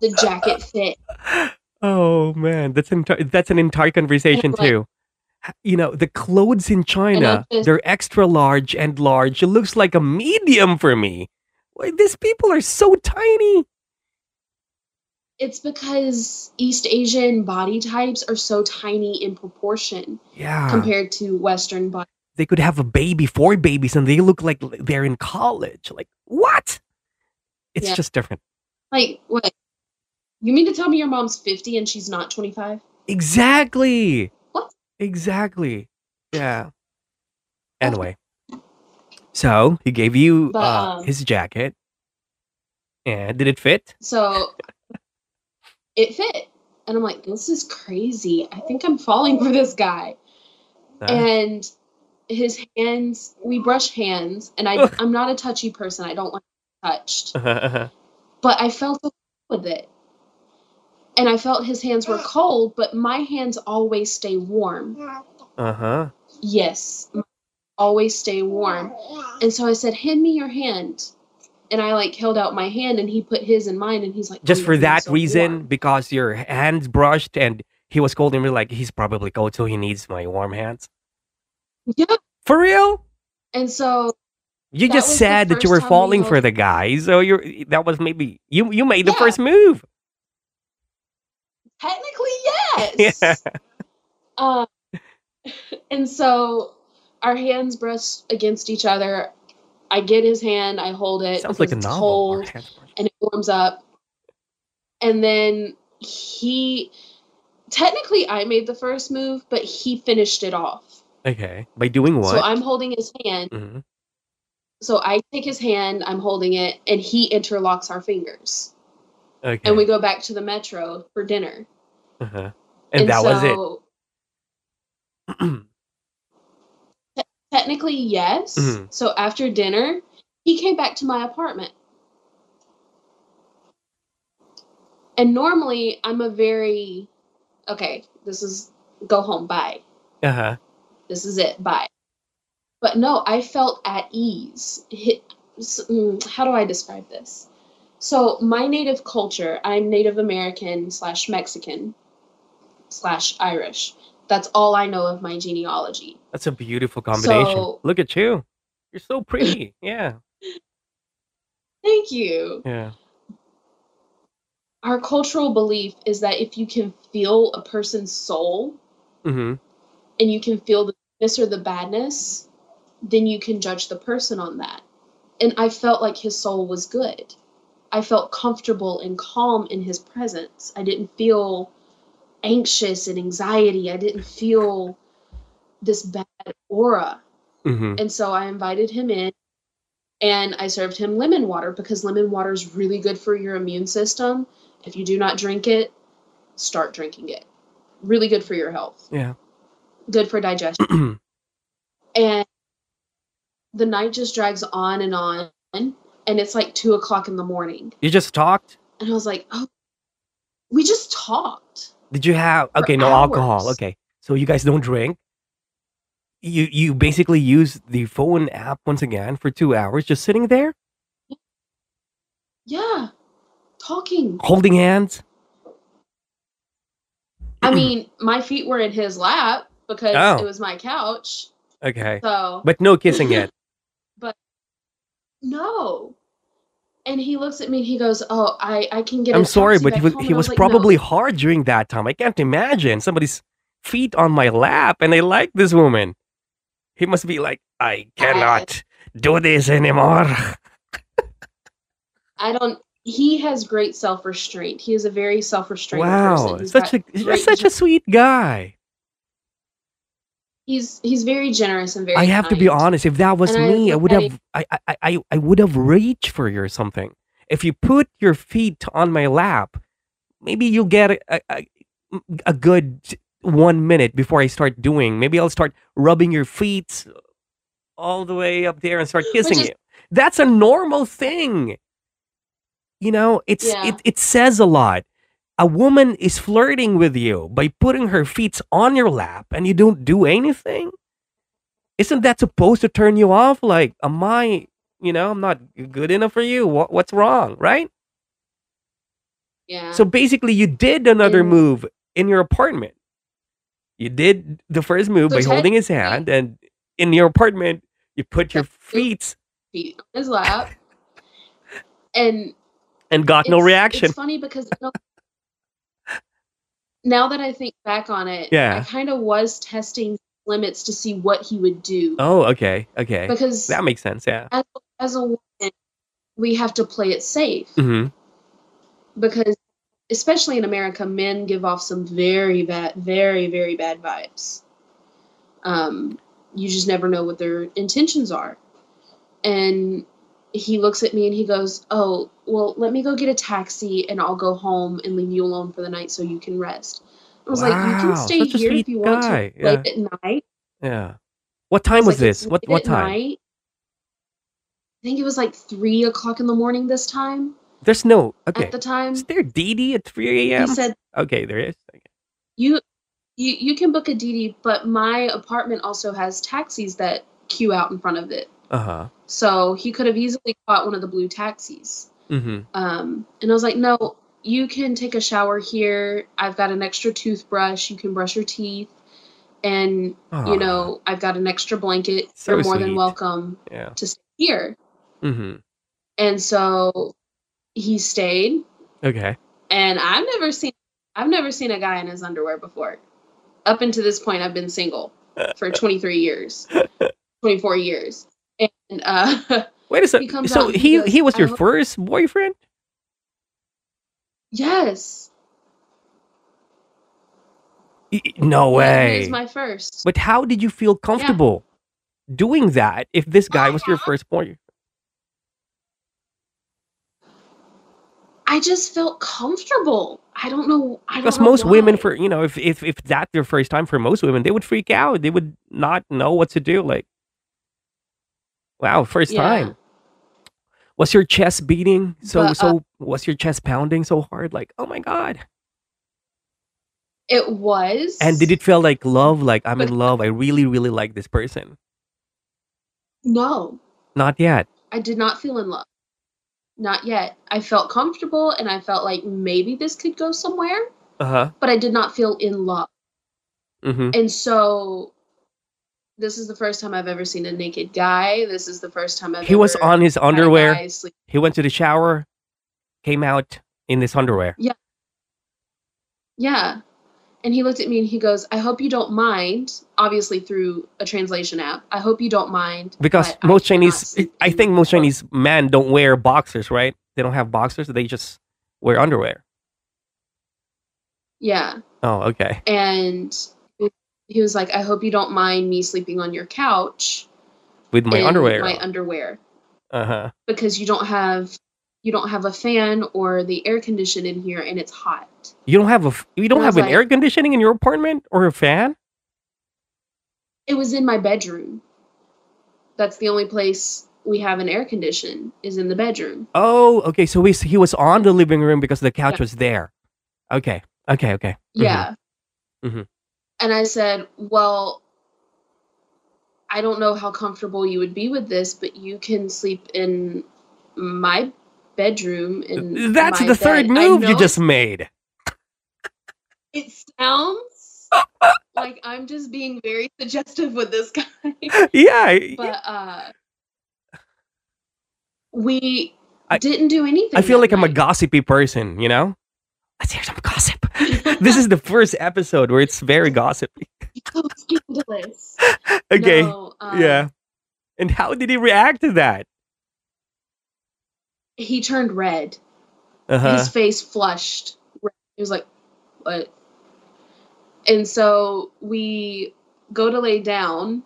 The jacket fit. Oh man, that's enti- that's an entire conversation too. You know, the clothes in China, just- they're extra large and large. It looks like a medium for me. Why, these people are so tiny. it's because East Asian body types are so tiny in proportion Yeah. compared to Western body. they could have a baby, four babies, and they look like they're in college. Like, what? It's Yeah. just different. Like, what? You mean to tell me your mom's 50 and she's not 25? Exactly. Exactly. Yeah. Anyway, so he gave you But, uh, um, his jacket, and did it fit? So it fit. And I'm like, this is crazy. I think I'm falling for this guy. Uh, And his hands, we brush hands, and I I'm not a touchy person. I don't like to be touched. uh-huh. but I felt okay with it. And I felt his hands were cold, but my hands always stay warm. uh-huh. Yes, always stay warm. And so I said, "Hand me your hand." And I like held out my hand, and he put his in mine, and he's like, "Oh, Just for that so reason, warm." because your hands brushed and he was cold and we're like, he's probably cold, so he needs my warm hands. Yeah. For real? And so You just said that you were falling for the guy, so you're that was maybe you you made the Yeah. first move. Technically, yes. Yeah. Um, and so our hands brush against each other. I get his hand, I hold it. Sounds like a novel. cold. and it warms up. And then he technically I made the first move, but he finished it off. Okay. By doing what? So I'm holding his hand. Mhm. So I take his hand, I'm holding it, and he interlocks our fingers. Okay. And we go back to the metro for dinner. Uh-huh. And, that was it. so technically yes. Mhm. So after dinner, he came back to my apartment. And normally I'm a very okay, this is go home, bye. Uh-huh. This is it, bye. But no, I felt at ease. Mm, How do I describe this? So my native culture, I'm Native American slash Mexican slash Irish. That's all I know of my genealogy. That's a beautiful combination. So- Look at you. You're so pretty. yeah. Thank you. Yeah. Our cultural belief is that if you can feel a person's soul Mm-hmm. and you can feel the goodness or the badness, then you can judge the person on that. And I felt like his soul was good. I felt comfortable and calm in his presence. I didn't feel anxious and anxiety. I didn't feel this bad aura. Mm-hmm. And so I invited him in and I served him lemon water because lemon water is really good for your immune system. If you do not drink it, start drinking it. Really good for your health, Yeah. good for digestion. and the night just drags on and on. And it's like two o'clock in the morning. you just talked? And I was like, oh, we just talked. Did you have okay, no alcohol. Okay. So you guys don't drink? You you basically use the phone app once again for two hours, just sitting there, Yeah, talking. holding hands. I mean, my feet were in his lap because Oh. it was my couch. Okay. So But no kissing yet. But no. And he looks at me and he goes, "Oh, I I can get." I'm sorry, but he was home." he I was like, "No." probably hard during that time. I can't imagine somebody's feet on my lap and I like this woman. He must be like, I cannot do this anymore. I don't. He has great self restraint. He is a very self restrained Wow, person. He's such a such a sweet guy. He's he's very generous and very. I have to be honest. If that was And me, I look would have I, I I I would have reached for you or something. If you put your feet on my lap, maybe you'll get a, a, a, a good one minute before I start doing. Maybe I'll start rubbing your feet all the way up there and start kissing is- you. That's a normal thing. You know, it's Yeah. it it says a lot. A woman is flirting with you by putting her feet on your lap and you don't do anything. Isn't that supposed to turn you off? Like, am I, you know, I'm not good enough for you? What, what's wrong, right? Yeah. So basically, you did another And- move in your apartment. You did the first move So by holding his hand, and in your apartment, you put your feet feet on his lap, and and got no reaction. It's funny because now that I think back on it, Yeah. I kind of was testing limits to see what he would do Oh, okay, okay. because That makes sense. Yeah. as, as a woman, we have to play it safe hmm because, especially in America, men give off some very bad, very, very bad vibes. Um, you just never know what their intentions are. And he looks at me and he goes, Oh, well, let me go get a taxi and I'll go home and leave you alone for the night so you can rest. I was like, You can stay here if you want guy, to late at night. Yeah. What time It's was like, this? What what time? night. I think it was like three o'clock in the morning this time. There's no. Okay. At the time, Is there DiDi at 3 a.m.? he said Okay, there is. Okay. you you you can book a DiDi, but my apartment also has taxis that queue out in front of it. Uh huh. So he could have easily caught one of the blue taxis. Mm-hmm. Um, and I was like, no, you can take a shower here. I've got an extra toothbrush. You can brush your teeth. And, you know, I've got an extra blanket. So You're more sweet. than welcome Yeah. to stay here. Mm-hmm. And so he stayed. Okay. And I've never seen I've never seen a guy in his underwear before. Up until this point, I've been single for 23 years, 24 years. And uh, Wait a second. So he he goes, he was your first boyfriend? yes, No he way. was my first. But how did you feel comfortable doing that if this guy was your uh-huh. first boyfriend? I just felt comfortable. I don't know. I don't Because know most women, for you know, if if if that's their first time, for most women, they would freak out. They would not know what to do. Like, wow, first Yeah. time. Was your chest beating so But, uh, so? Was your chest pounding so hard? Like, oh my god! it was. And did it feel like love? Like I'm But- in love. I really really like this person. No, Not yet. I did not feel in love. Not yet. I felt comfortable, and I felt like maybe this could go somewhere, Uh huh. but I did not feel in love. Mm-hmm. And so this is the first time I've ever seen a naked guy. This is the first time I've He was on his underwear. He went to the shower, came out in his underwear. Yeah. Yeah. And he looked at me and he goes, I hope you don't mind, obviously through a translation app. I hope you don't mind. Because but I most Chinese, I think most clothes." Chinese men don't wear boxers, right? They don't have boxers. They just wear underwear. Yeah. Oh, okay. And he was like, I hope you don't mind me sleeping on your couch With my underwear. My underwear. uh huh. Because you don't have you don't have a fan or the air condition in here and it's hot. You don't have a. You don't have an like- air conditioning in your apartment or a fan. It was in my bedroom. That's the only place we have an air condition is in the bedroom. Oh, okay. So he's, he was on the living room because the couch Yeah. was there. Okay. Okay. Okay. Mhm. Yeah. Mhm. And I said, Well, I don't know how comfortable you would be with this, but you can sleep in my bedroom. In That's the third bed." I move you just made. It sounds like I'm just being very suggestive with this guy. yeah. but uh we I- didn't do anything. I feel like I'm a gossipy person, you know? Let's hear some gossip. This is the first episode where it's very gossipy. scandalous. Okay. No, um, yeah. And how did he react to that? He turned red. Uh-huh. His face flushed. He was like, "What?" And so we go to lay down,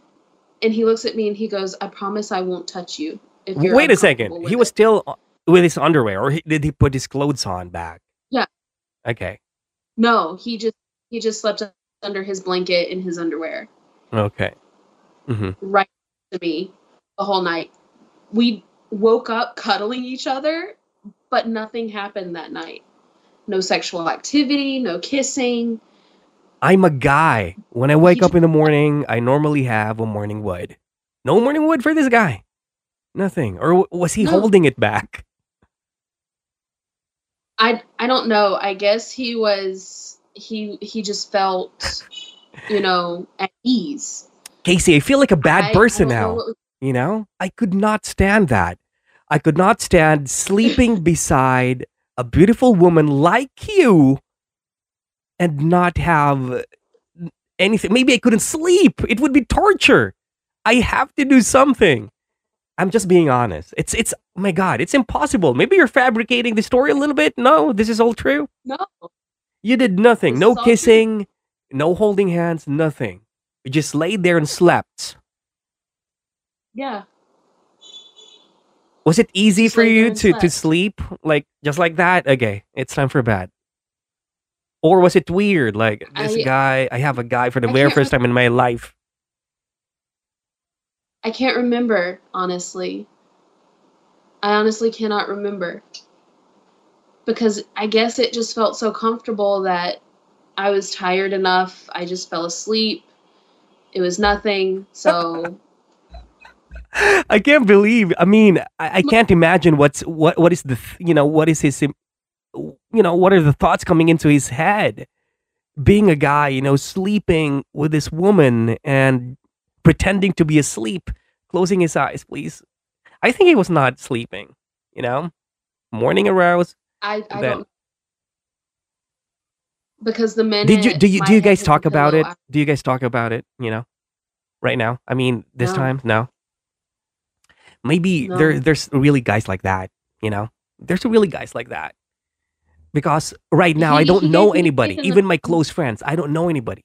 and he looks at me and he goes, "I promise I won't touch you." If you're Wait a second. He was it." still with his underwear, or he, did he put his clothes on back? Yeah. Okay. No. He just he just slept under his blanket in his underwear, Okay. Mm-hmm. right to me the whole night. We woke up cuddling each other, but nothing happened that night. No sexual activity, no kissing. I'm a guy. When I wake up in the morning, I normally have a morning wood. No morning wood for this guy. Nothing. Or was he No. holding it back? I I don't know. I guess he was he he just felt you know at ease. Casey, I feel like a bad I- I person know now. You know, I could not stand that. I could not stand sleeping beside a beautiful woman like you and not have anything. Maybe I couldn't sleep. It would be torture. I have to do something. I'm just being honest. It's it's oh my god, it's impossible. Maybe you're fabricating the story a little bit. No, this is all true. No, You did nothing. this No is all true. kissing, no holding hands, nothing. You just laid there and slept. Yeah. Was it easy Just for you to to sleep like just like that? Okay, it's time for bed. Or was it weird? Like this I guy, I have a guy for the I very first time in my life. I can't remember, honestly. I honestly cannot remember. Because I guess it just felt so comfortable that I was tired enough. I just fell asleep. It was nothing. So, I can't believe. I mean, I, I can't imagine what's what what is the you know what is his you know what are the thoughts coming into his head. Being a guy, you know, sleeping with this woman and pretending to be asleep, closing his eyes, please. I think he was not sleeping. You know, morning arouse. I, I Then don't. Because the minute did you do you do you guys talk about it? I, Do you guys talk about it? You know, right now. I mean, this no, time, no. Maybe there there's really guys like that. You know, there's really guys like that because right now I don't know anybody. Even my close friends, I don't know anybody.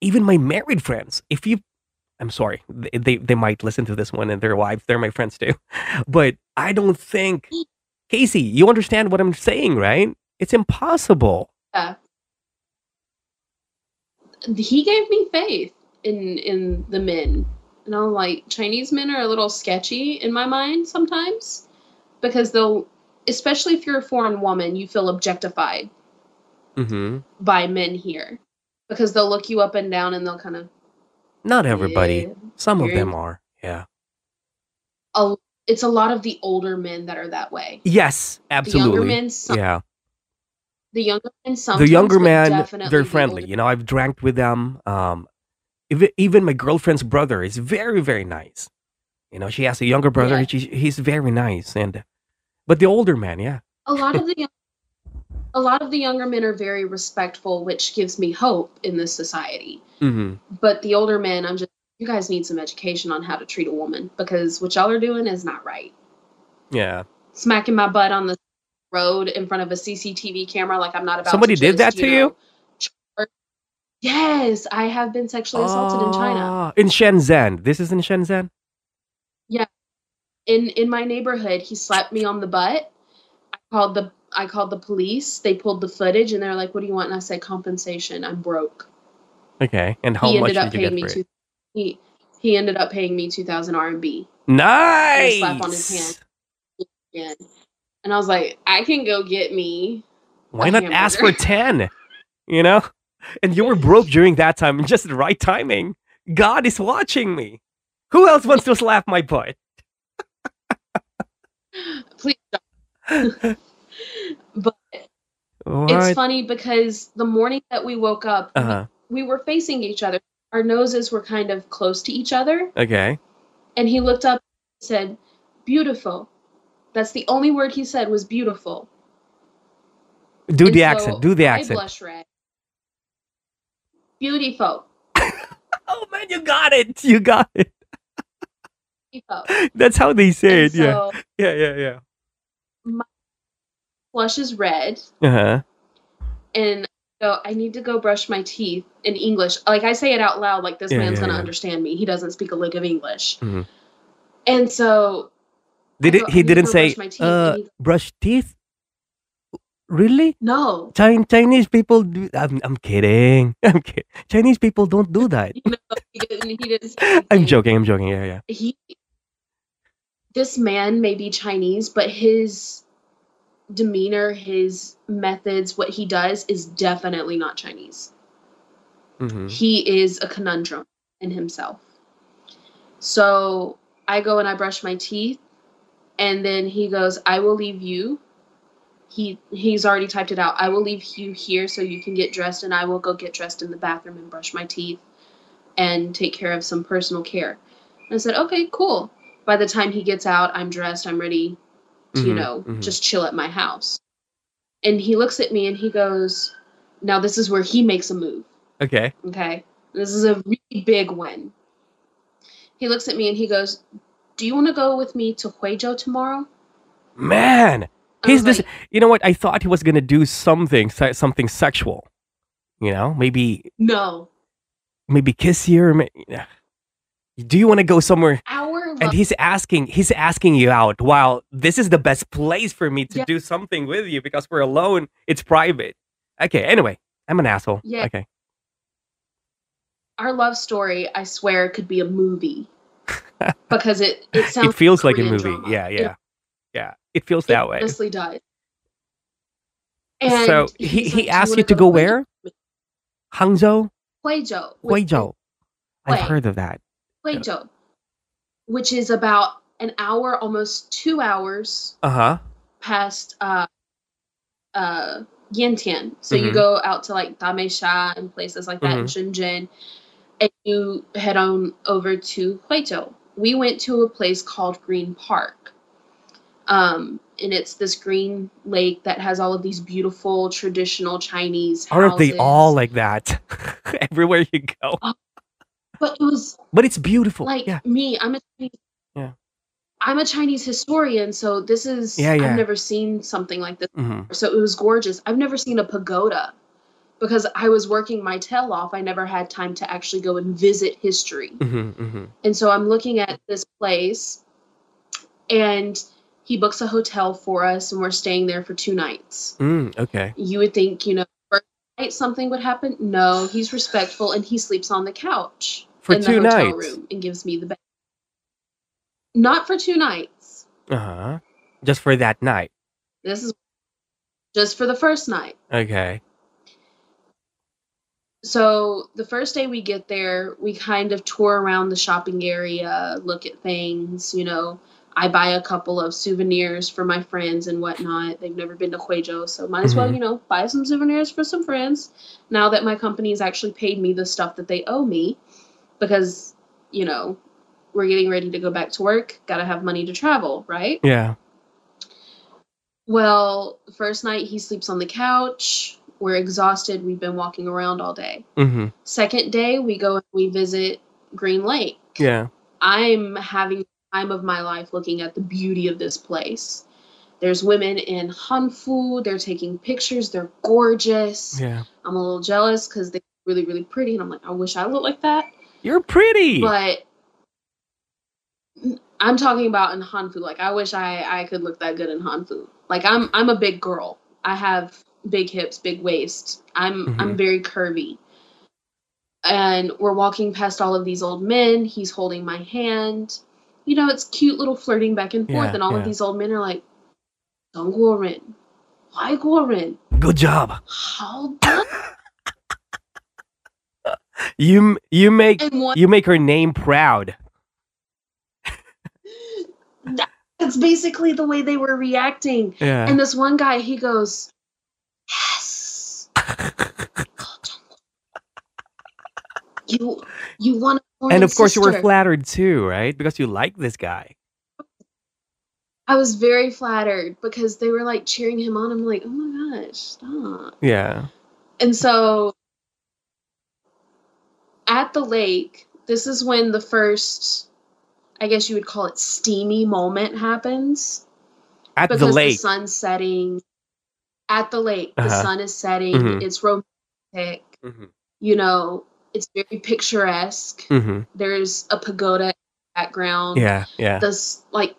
Even my married friends. If you, I'm sorry, they they, they might listen to this one and their wives. They're my friends too, but I don't think Casey. You understand what I'm saying, right? It's impossible. Yeah. He gave me faith in in the men. And I'm like, Chinese men are a little sketchy in my mind sometimes because they'll, especially if you're a foreign woman, you feel objectified hmm by men here because they'll look you up and down and they'll kind of, Not everybody. yeah, Some of them are. Yeah. a, it's a lot of the older men that are that way. Yes, The younger men, some, Yeah. the younger men The younger men, they're friendly. older. You know, I've drank with them. Um, even, even my girlfriend's brother is very, very nice. You know, she has a younger brother. Yeah. She, he's very nice. And but the older man, yeah. A lot of the young, a lot of the younger men are very respectful, which gives me hope in this society. hmm But the older men, I'm just you guys need some education on how to treat a woman because what y'all are doing is not right. Yeah. Smacking my butt on the road in front of a CCTV camera like I'm not about Somebody did that to you know. Yes, I have been sexually assaulted in China. Ah, in Shenzhen. This is in Shenzhen. Yeah, in in my neighborhood, he slapped me on the butt. I called the I called the police. They pulled the footage and they're like, "What do you want?" And I said, "Compensation. I'm broke." Okay. And how He much ended up did you paying get me two. He he ended up paying me two thousand RMB and a slap on his hand. Nice. And I was like, I can go get me Why not ask for 10? You know? And you were broke during that time, just the right timing. God is watching me. Who else wants to slap my butt? Please But it's funny because the morning that we woke up, Uh we, were facing each other. Our noses were kind of close to each other. Okay. And he looked up and said, Beautiful. That's the only word he said was beautiful. Do And the accent. Do the accent. I blush red. Beautiful. Oh man, you got it. You got it. Beautiful. That's how they say And it. Yeah. so Yeah. Yeah. Yeah. my blush is red. Uh huh. and go I need to go brush my teeth in English. Like I say it out loud like this Yeah. man's Yeah. going to Yeah. understand me. He doesn't speak a lick of English. Mhm. And so Did go it? He didn't say, brush teeth uh, he brush teeth. Really? no. Chin- Chinese people do. I'm, I'm kidding. I'm kidding. Chinese people don't do that. Know, he didn't he didn't I'm joking. I'm joking. Yeah. Yeah. He this man may be Chinese, but his demeanor, his methods, what he does is definitely not Chinese. Mm-hmm. he is a conundrum in himself. So I go and I brush my teeth, and then he goes, "I will leave you." He he's already typed it out. I will leave you here so you can get dressed, and I will go get dressed in the bathroom and brush my teeth, and take care of some personal care. And I said, "Okay, cool." By the time he gets out, I'm dressed. I'm ready to, you know, mhm. just chill at my house. And he looks at me and he goes, Now this is where he makes a move. Okay. Okay. This is a really big one. He looks at me and he goes, Do you want to go with me to Huizhou tomorrow? Man, he's this. You know what? I thought he was gonna do something, something sexual. You know, maybe, No. maybe kiss you. Or may- yeah. Do you want to go somewhere? And he's asking, he's asking you out. While this is the best place for me to Yeah. do something with you because we're alone. It's private. Okay. Anyway, I'm an asshole. Yeah. Okay. our love story, I swear, could be a movie. because it, it sounds It feels like a movie. drama. Yeah. It Yeah. Yeah. It feels that way. honestly does. So he, he like, "Do you asked you to go Huizhou?" where? Hangzhou? Huizhou. Guizhou. I've heard of that. Huizhou, which is about an hour, almost two hours Uh huh. past uh, uh, Yantian. So you Mhm. go out to like Dameisha and places like that in Shenzhen, and you head on over to Huizhou. We went to a place called Green Park. Um, and it's this green lake that has all of these beautiful traditional Chinese houses. Aren't they all like that? Everywhere you go. But it was But it's beautiful. like yeah. me. I'm a Chinese, Yeah. I'm a Chinese historian, so this is Yeah, yeah. I've never seen something like this. hmm So it was gorgeous. I've never seen a pagoda because I was working my tail off. I never had time to actually go and visit history. hmm hmm And so I'm looking at this place and he books a hotel for us and we're staying there for two nights. Mm, okay. You would think, you know, night something would happen. No, he's respectful and he sleeps on the couch For in two the hotel nights. room and gives me the bed. Not for two nights. Uh huh. Just for that night. This is just for the first night. Okay. So the first day we get there, we kind of tour around the shopping area, look at things, you know. I buy a couple of souvenirs for my friends and whatnot. They've never been to Huizhou, so might as well, Mhm. you know, buy some souvenirs for some friends. Now that my company has actually paid me the stuff that they owe me, because, you know, we're getting ready to go back to work, gotta have money to travel, right? Yeah. Well, first night he sleeps on the couch. We're exhausted. We've been walking around all day. hmm Second day, we go and we visit Green Lake. Yeah. I'm having time of my life looking at the beauty of this place. There's women in Hanfu. They're taking pictures. They're gorgeous. Yeah. I'm a little jealous because they're really, really pretty. And I'm like, I wish I looked like that. You're pretty. But I'm talking about in Hanfu. Like I wish I I could look that good in Hanfu. Like I'm I'm a big girl. I have big hips, big waist. I'm mm-hmm. I'm very curvy. And we're walking past all of these old men. He's holding my hand. You know, it's cute little flirting back and forth. Yeah, and all yeah. of these old men are like, "Don't go around. Why go around? Good job. How done you you make one, you make her name proud. that's basically the way they were reacting. Yeah. And this one guy, he goes, Yes. You you want and of course you were flattered too, right? Because you like this guy. I was very flattered because they were like cheering him on. I'm like, oh my gosh, stop. Yeah. And so at the lake, this is when the first, I guess you would call it steamy moment happens. At the lake. The sun's setting. At the lake, the Uh-huh. sun is setting. Mhm. It's romantic. hmm You know, it's very picturesque. hmm There's a pagoda background. Yeah. Yeah. This like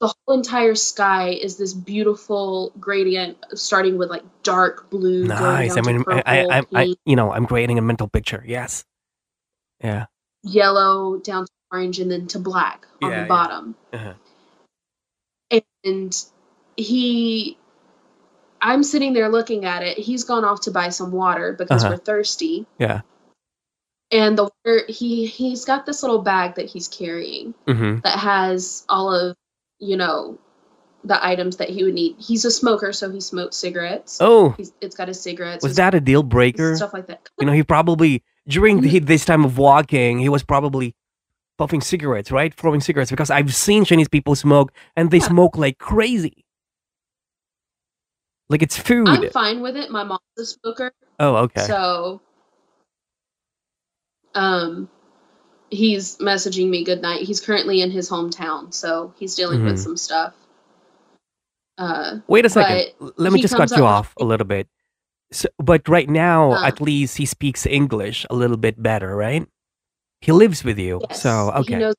the whole entire sky is this beautiful gradient, starting with like dark blue. Nice. I mean, I, purple, I, I, I, you know, I'm creating a mental picture. Yes. Yeah. yellow down to orange, and then to black on Yeah, the yeah. bottom. Uh-huh. And he, I'm sitting there looking at it. He's gone off to buy some water because Uh-huh. we're thirsty. Yeah. And the water, he he's got this little bag that he's carrying hmm that has all of you know the items that he would need. He's a smoker, so he smokes cigarettes. Oh, He's, it's got his cigarettes. was that a deal breaker? stuff like that? You know, he probably during Mm-hmm. the, this time of walking, he was probably puffing cigarettes, right? Throwing cigarettes because I've seen Chinese people smoke and they Yeah. smoke like crazy. Like it's food. I'm fine with it. My mom's a smoker, Oh, okay. So, um, he's messaging me good night. He's currently in his hometown, so he's dealing with Mhm. some stuff. Uh, Wait a second. Let me just cut you off a little bit. So, but right now, Uh. at least he speaks English a little bit better, right? He lives with you, yes, so he okay, knows.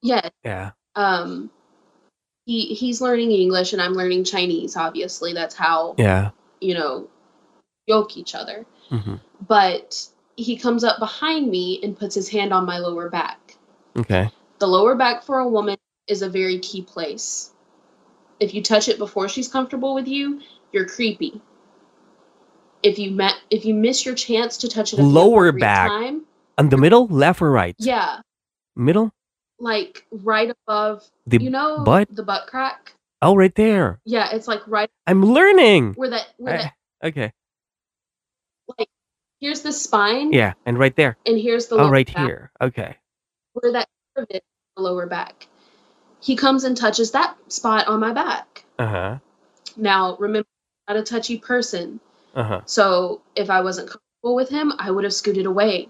Yeah, yeah, um, he he's learning English and I'm learning Chinese. Obviously, that's how yeah. you know yoke each other. hmm But he comes up behind me and puts his hand on my lower back. Okay. The lower back for a woman is a very key place. If you touch it before she's comfortable with you, you're creepy. If you met, if you miss your chance to touch it Lower back. time, On the middle, left or right? yeah, Middle. like right above, The you know, butt? the butt crack. Oh, right there. Yeah, it's like right I'm learning. where that where that okay. here's the spine Yeah, and right there. and here's the Oh, lower right back. here. Okay. where that curve is, the lower back. He comes and touches that spot on my back. Uh huh. Now, remember, I'm not a touchy person. Uh huh. So if I wasn't comfortable with him, I would have scooted away.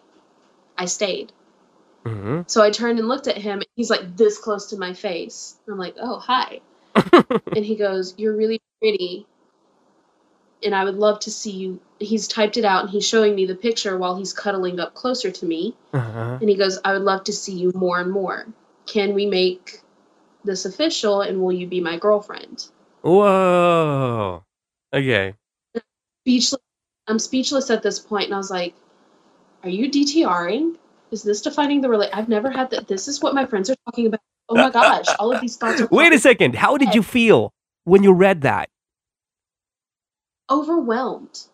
I stayed. hmm So I turned and looked at him. He's like this close to my face. I'm like, oh, hi. and he goes, You're really pretty. And I would love to see you. He's typed it out and he's showing me the picture while he's cuddling up closer to me. uh-huh. And he goes, I would love to see you more and more. Can we make this official and will you be my girlfriend? Whoa. Okay. Speechless. I'm speechless at this point, and I was like, Are you DTRing? Is this defining the relate? I've never had that. This is what my friends are talking about. Oh my gosh, all of these thoughts are Wait a second. How did you feel when you read that? overwhelmed.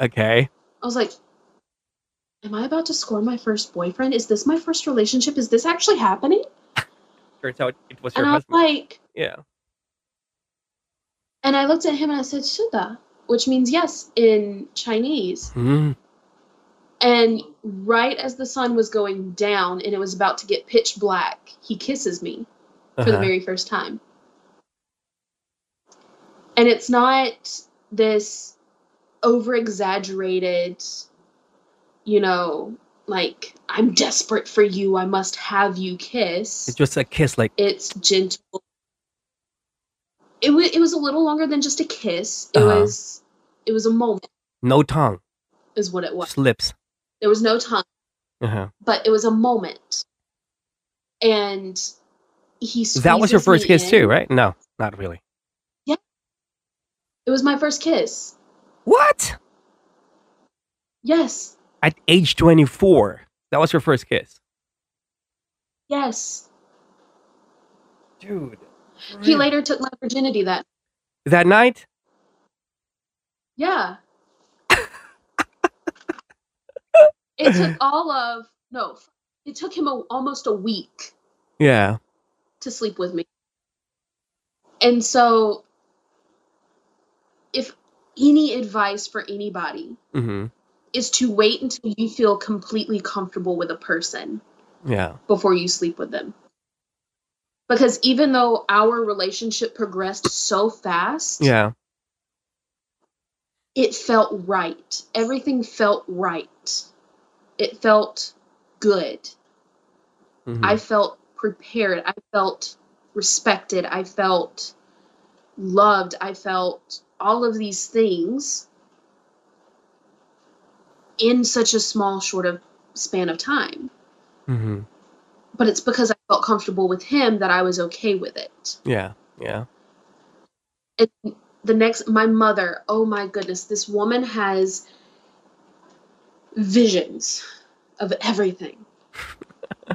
Okay. I was like, Am I about to score my first boyfriend? Is this my first relationship? Is this actually happening? Turns out it was your And I was like, yeah. and I looked at him and I said, Shuda, which means yes in Chinese. Mm. And right as the sun was going down and it was about to get pitch black, he kisses me for the Uh-huh. very first time. And it's not this over exaggerated, you know, like, I'm desperate for you, I must have you kiss. It's just a kiss, like it's gentle. It, wa it was a little longer than just a kiss. It Uh-huh. was it was a moment, no tongue, is what it was. just lips. There was no tongue. Uh-huh. but it was a moment. And he That was your first kiss too, right? No, not really. Yeah. It was my first kiss. What? Yes. At age 24, that was your first kiss. Yes. Dude. He later took my virginity that That night? Yeah. it took all of no, it took him a, almost a week Yeah. to sleep with me. And so if any advice for anybody Mm-hmm. is to wait until you feel completely comfortable with a person Yeah. before you sleep with them. Because even though our relationship progressed so fast, Yeah. It felt right. Everything felt right. It felt good. Mhm. I felt prepared. I felt respected. I felt loved. I felt all of these things in such a small, short of span of time. Mhm. But it's because I felt comfortable with him that I was okay with it. Yeah. Yeah. it the next my mother oh my goodness this woman has visions of everything.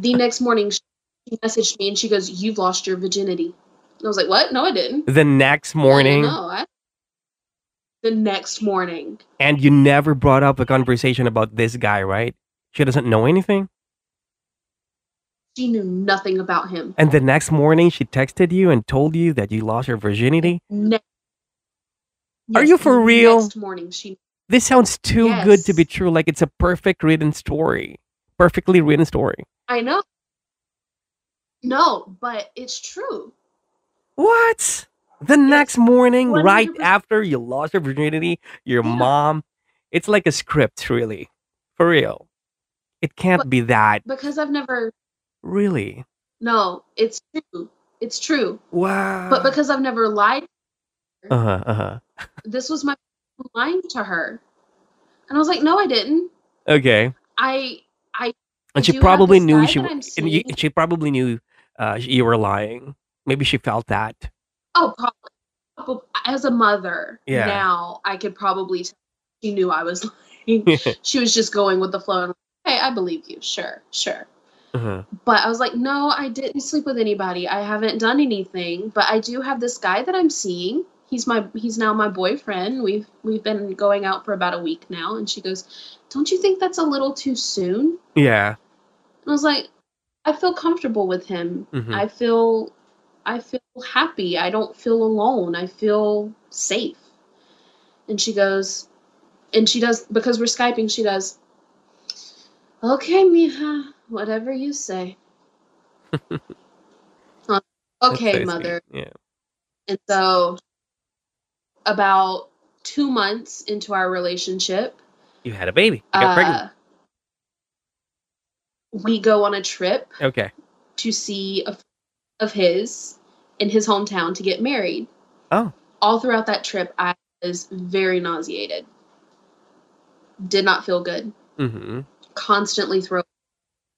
The next morning she messaged me and she goes you've lost your virginity. And i was like what? No i didn't. The next morning, no I, the next morning. And you never brought up a conversation about this guy, right? She doesn't know anything. she knew nothing about him. And the next morning, she texted you and told you that you lost your virginity. Ne- Are you for real? next morning she This sounds too good to be true. Like it's a perfect written story. Perfectly written story. i know no but it's true What? The next morning, right 100%. after you lost your virginity, your Yeah. mom It's like a script, really. For real. It can't But be that. because I've never Really? no, it's true. It's true. Wow. But because I've never lied, Uh huh. Uh huh. This was my lying to her. And I was like, no, I didn't. Okay. I I And she probably knew she. that w- I'm And you, she probably knew uh, you were lying. Maybe she felt that. Oh, probably. As a mother, Yeah. now I could probably tell she knew I was lying. she was just going with the flow and hey, I believe you. Sure, sure. uh-huh. But I was like, no, I didn't sleep with anybody. I haven't done anything. But I do have this guy that I'm seeing. He's my he's now my boyfriend. We've we've been going out for about a week now. And she goes, Don't you think that's a little too soon? Yeah. And I was like, I feel comfortable with him. hmm I feel I feel happy. I don't feel alone. I feel safe. And she goes, and she does because we're Skyping, she does, Okay, Mija, whatever you say. Okay, mother. Yeah. And so about two months into our relationship, You had a baby. You got pregnant. uh we go on a trip Okay. to see a of his in his hometown to get married. Oh. All throughout that trip, I was very nauseated. Did not feel good. Mm-hmm. Constantly throw.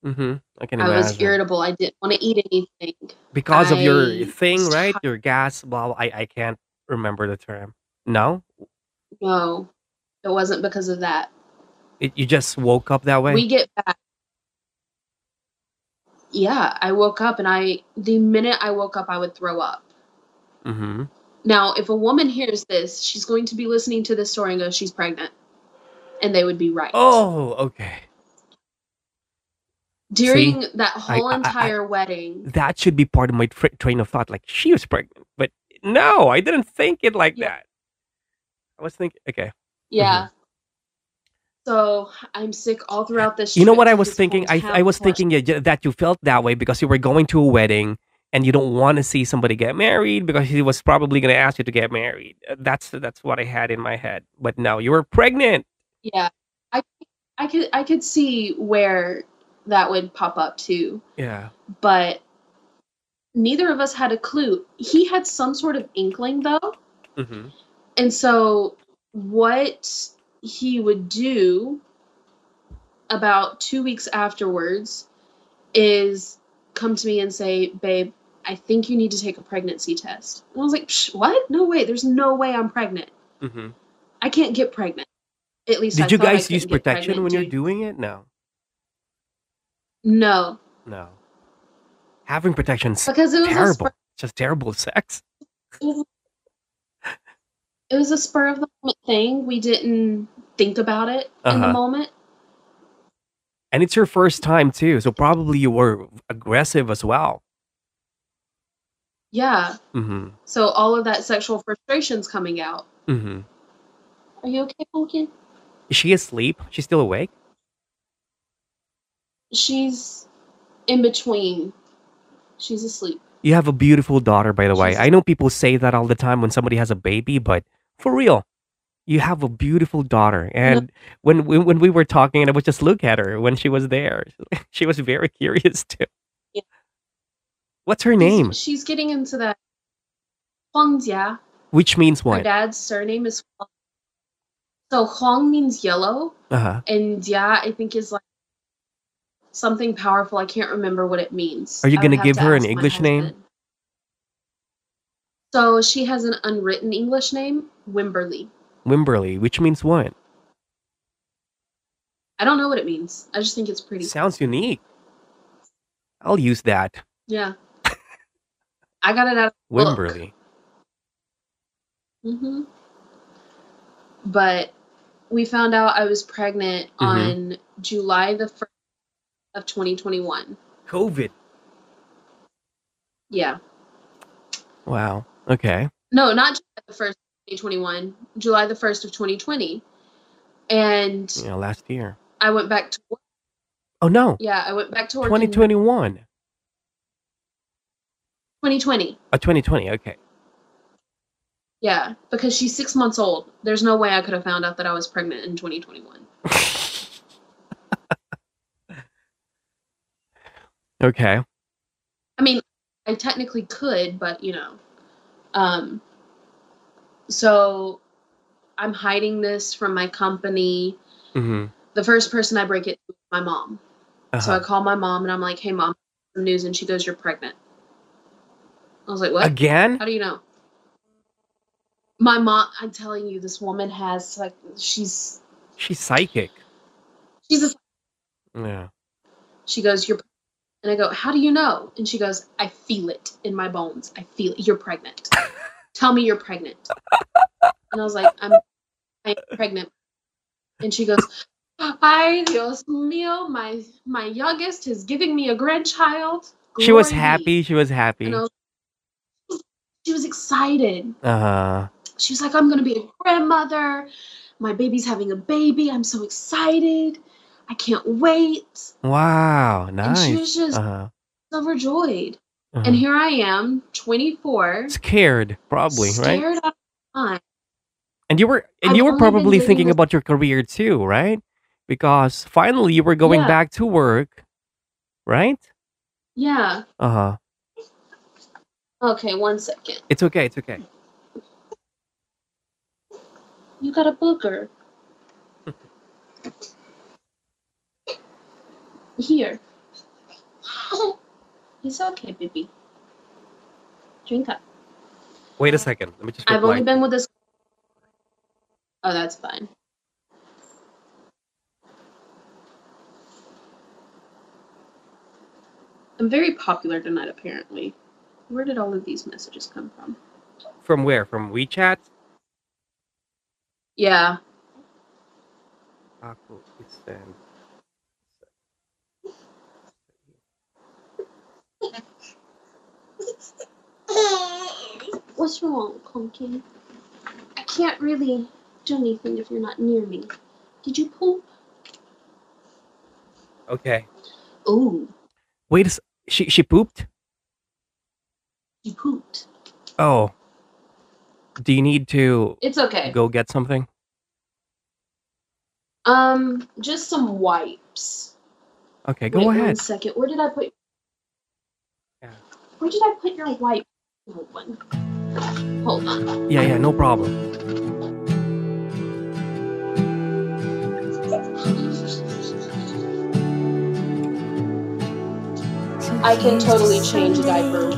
Mm-hmm. I can I was irritable. I didn't want to eat anything. because of your thing, right? Your gas. Blah. blah. I I can't remember the term. No. No, it wasn't because of that. It, you just woke up that way. We get back. Yeah, I woke up and I, the minute I woke up, I would throw up. mm-hmm. Now, if a woman hears this, she's going to be listening to this story and go, she's pregnant. And they would be right. Oh, okay. During that I- whole I- I- entire wedding, That should be part of my tr- train of thought. Like she was pregnant, but no, I didn't think it like Yeah. that. I was thinking, okay. yeah. So I'm sick all throughout this. You know what I was thinking? I I was thinking yeah, that you felt that way because you were going to a wedding and you don't want to see somebody get married because he was probably going to ask you to get married. Uh, That's that's what I had in my head. But no, you were pregnant. Yeah, I I could I could see where that would pop up too, Yeah. but neither of us had a clue. He had some sort of inkling though, Mm-hmm. And so what he would do about two weeks afterwards is come to me and say, "Babe, I think you need to take a pregnancy test." And I was like, Psh, "What? No way! There's no way I'm pregnant. Mm-hmm. I can't get pregnant." At least I Did you I guys use protection when you're doing it? No. No, No. Having protection's because it was terrible. spur, Just terrible sex. It was, a spur of the moment thing. We didn't think about it in the Uh-huh. moment. And it's your first time too, so probably you were aggressive as well. Yeah. Mm-hmm. So all of that sexual frustration's coming out. Mm-hmm. Are you okay, Pumpkin? Is she asleep? She's still awake? She's in between. She's asleep. You have a beautiful daughter, by the way. She's- I know people say that all the time when somebody has a baby, but for real, you have a beautiful daughter. And when we, when we were talking, and I would just look at her when she was there, she was very curious too. Yeah. What's her She's- name? She's getting into that. Huang Jia. Which means what Her dad's surname is Huang. So Huang means yellow, Uh huh. and Jia I think is like something powerful. I can't remember what it means. Are you gonna give her an English name? So she has an unwritten English name, Wimberly. Wimberly, which means what? I don't know what it means. I just think it's pretty. Sounds unique. I'll use that. Yeah. I got it out of a. Wimberly. hmm But we found out I was pregnant Mhm. on July the 1st of 2021. COVID. Yeah. Wow. Okay. No, not July the 1st of 2021, July the 1st of 2020. And Yeah, last year. I went back to work. Oh no. Yeah, I went back to work in 2021. 2020. Oh, 2020. Okay. Yeah, because she's six months old. There's no way I could have found out that I was pregnant in 2021. okay. I mean, I technically could, but you know. Um so I'm hiding this from my company. hmm The first person I break it to is my mom. So I Uh-huh. call my mom and I'm like, "Hey mom, some news." And she goes, "You're pregnant." I was like, "What? Again? How do you know?" My mom, I'm telling you, this woman has like she's She's psychic. she's a Yeah. She goes, You're and I go, How do you know? And she goes, I feel it in my bones. I feel it. You're pregnant. Tell me you're pregnant. And I was like, I'm I'm pregnant. And she goes, Ay Dios mío, my my youngest is giving me a grandchild. She was happy. She was happy. Was, she was excited. Uh-huh. She was like, I'm gonna be a grandmother. My baby's having a baby. I'm so excited. I can't wait. Wow. And she was just Uh-huh. overjoyed. Uh-huh. And here I am, 24, Scared, probably, right? scared out of my. And you were and I've you were probably thinking this- about your career too, right? Because finally you were going Yeah. back to work, right? Yeah. Uh-huh. Okay, one second. It's okay, it's okay. You got a booger. Here. It's okay, baby. Drink up. Wait a second. Let me just I've reply. only been with this. Oh, that's fine. I'm very popular tonight, apparently. Where did all of these messages come from? From where? From WeChat? Yeah. What's wrong, Pumpkin? I can't really do anything if you're not near me. Did you poop? Okay. Ooh, Wait a s- she she pooped? you pooped. Oh. Do you need to It's okay. go get something? Um, just some wipes. Okay, go Wait ahead. One second. Where did I put? Yeah. Where did I put your wipe? Hold on. Hold on. Yeah, yeah, no problem. I can totally change a diaper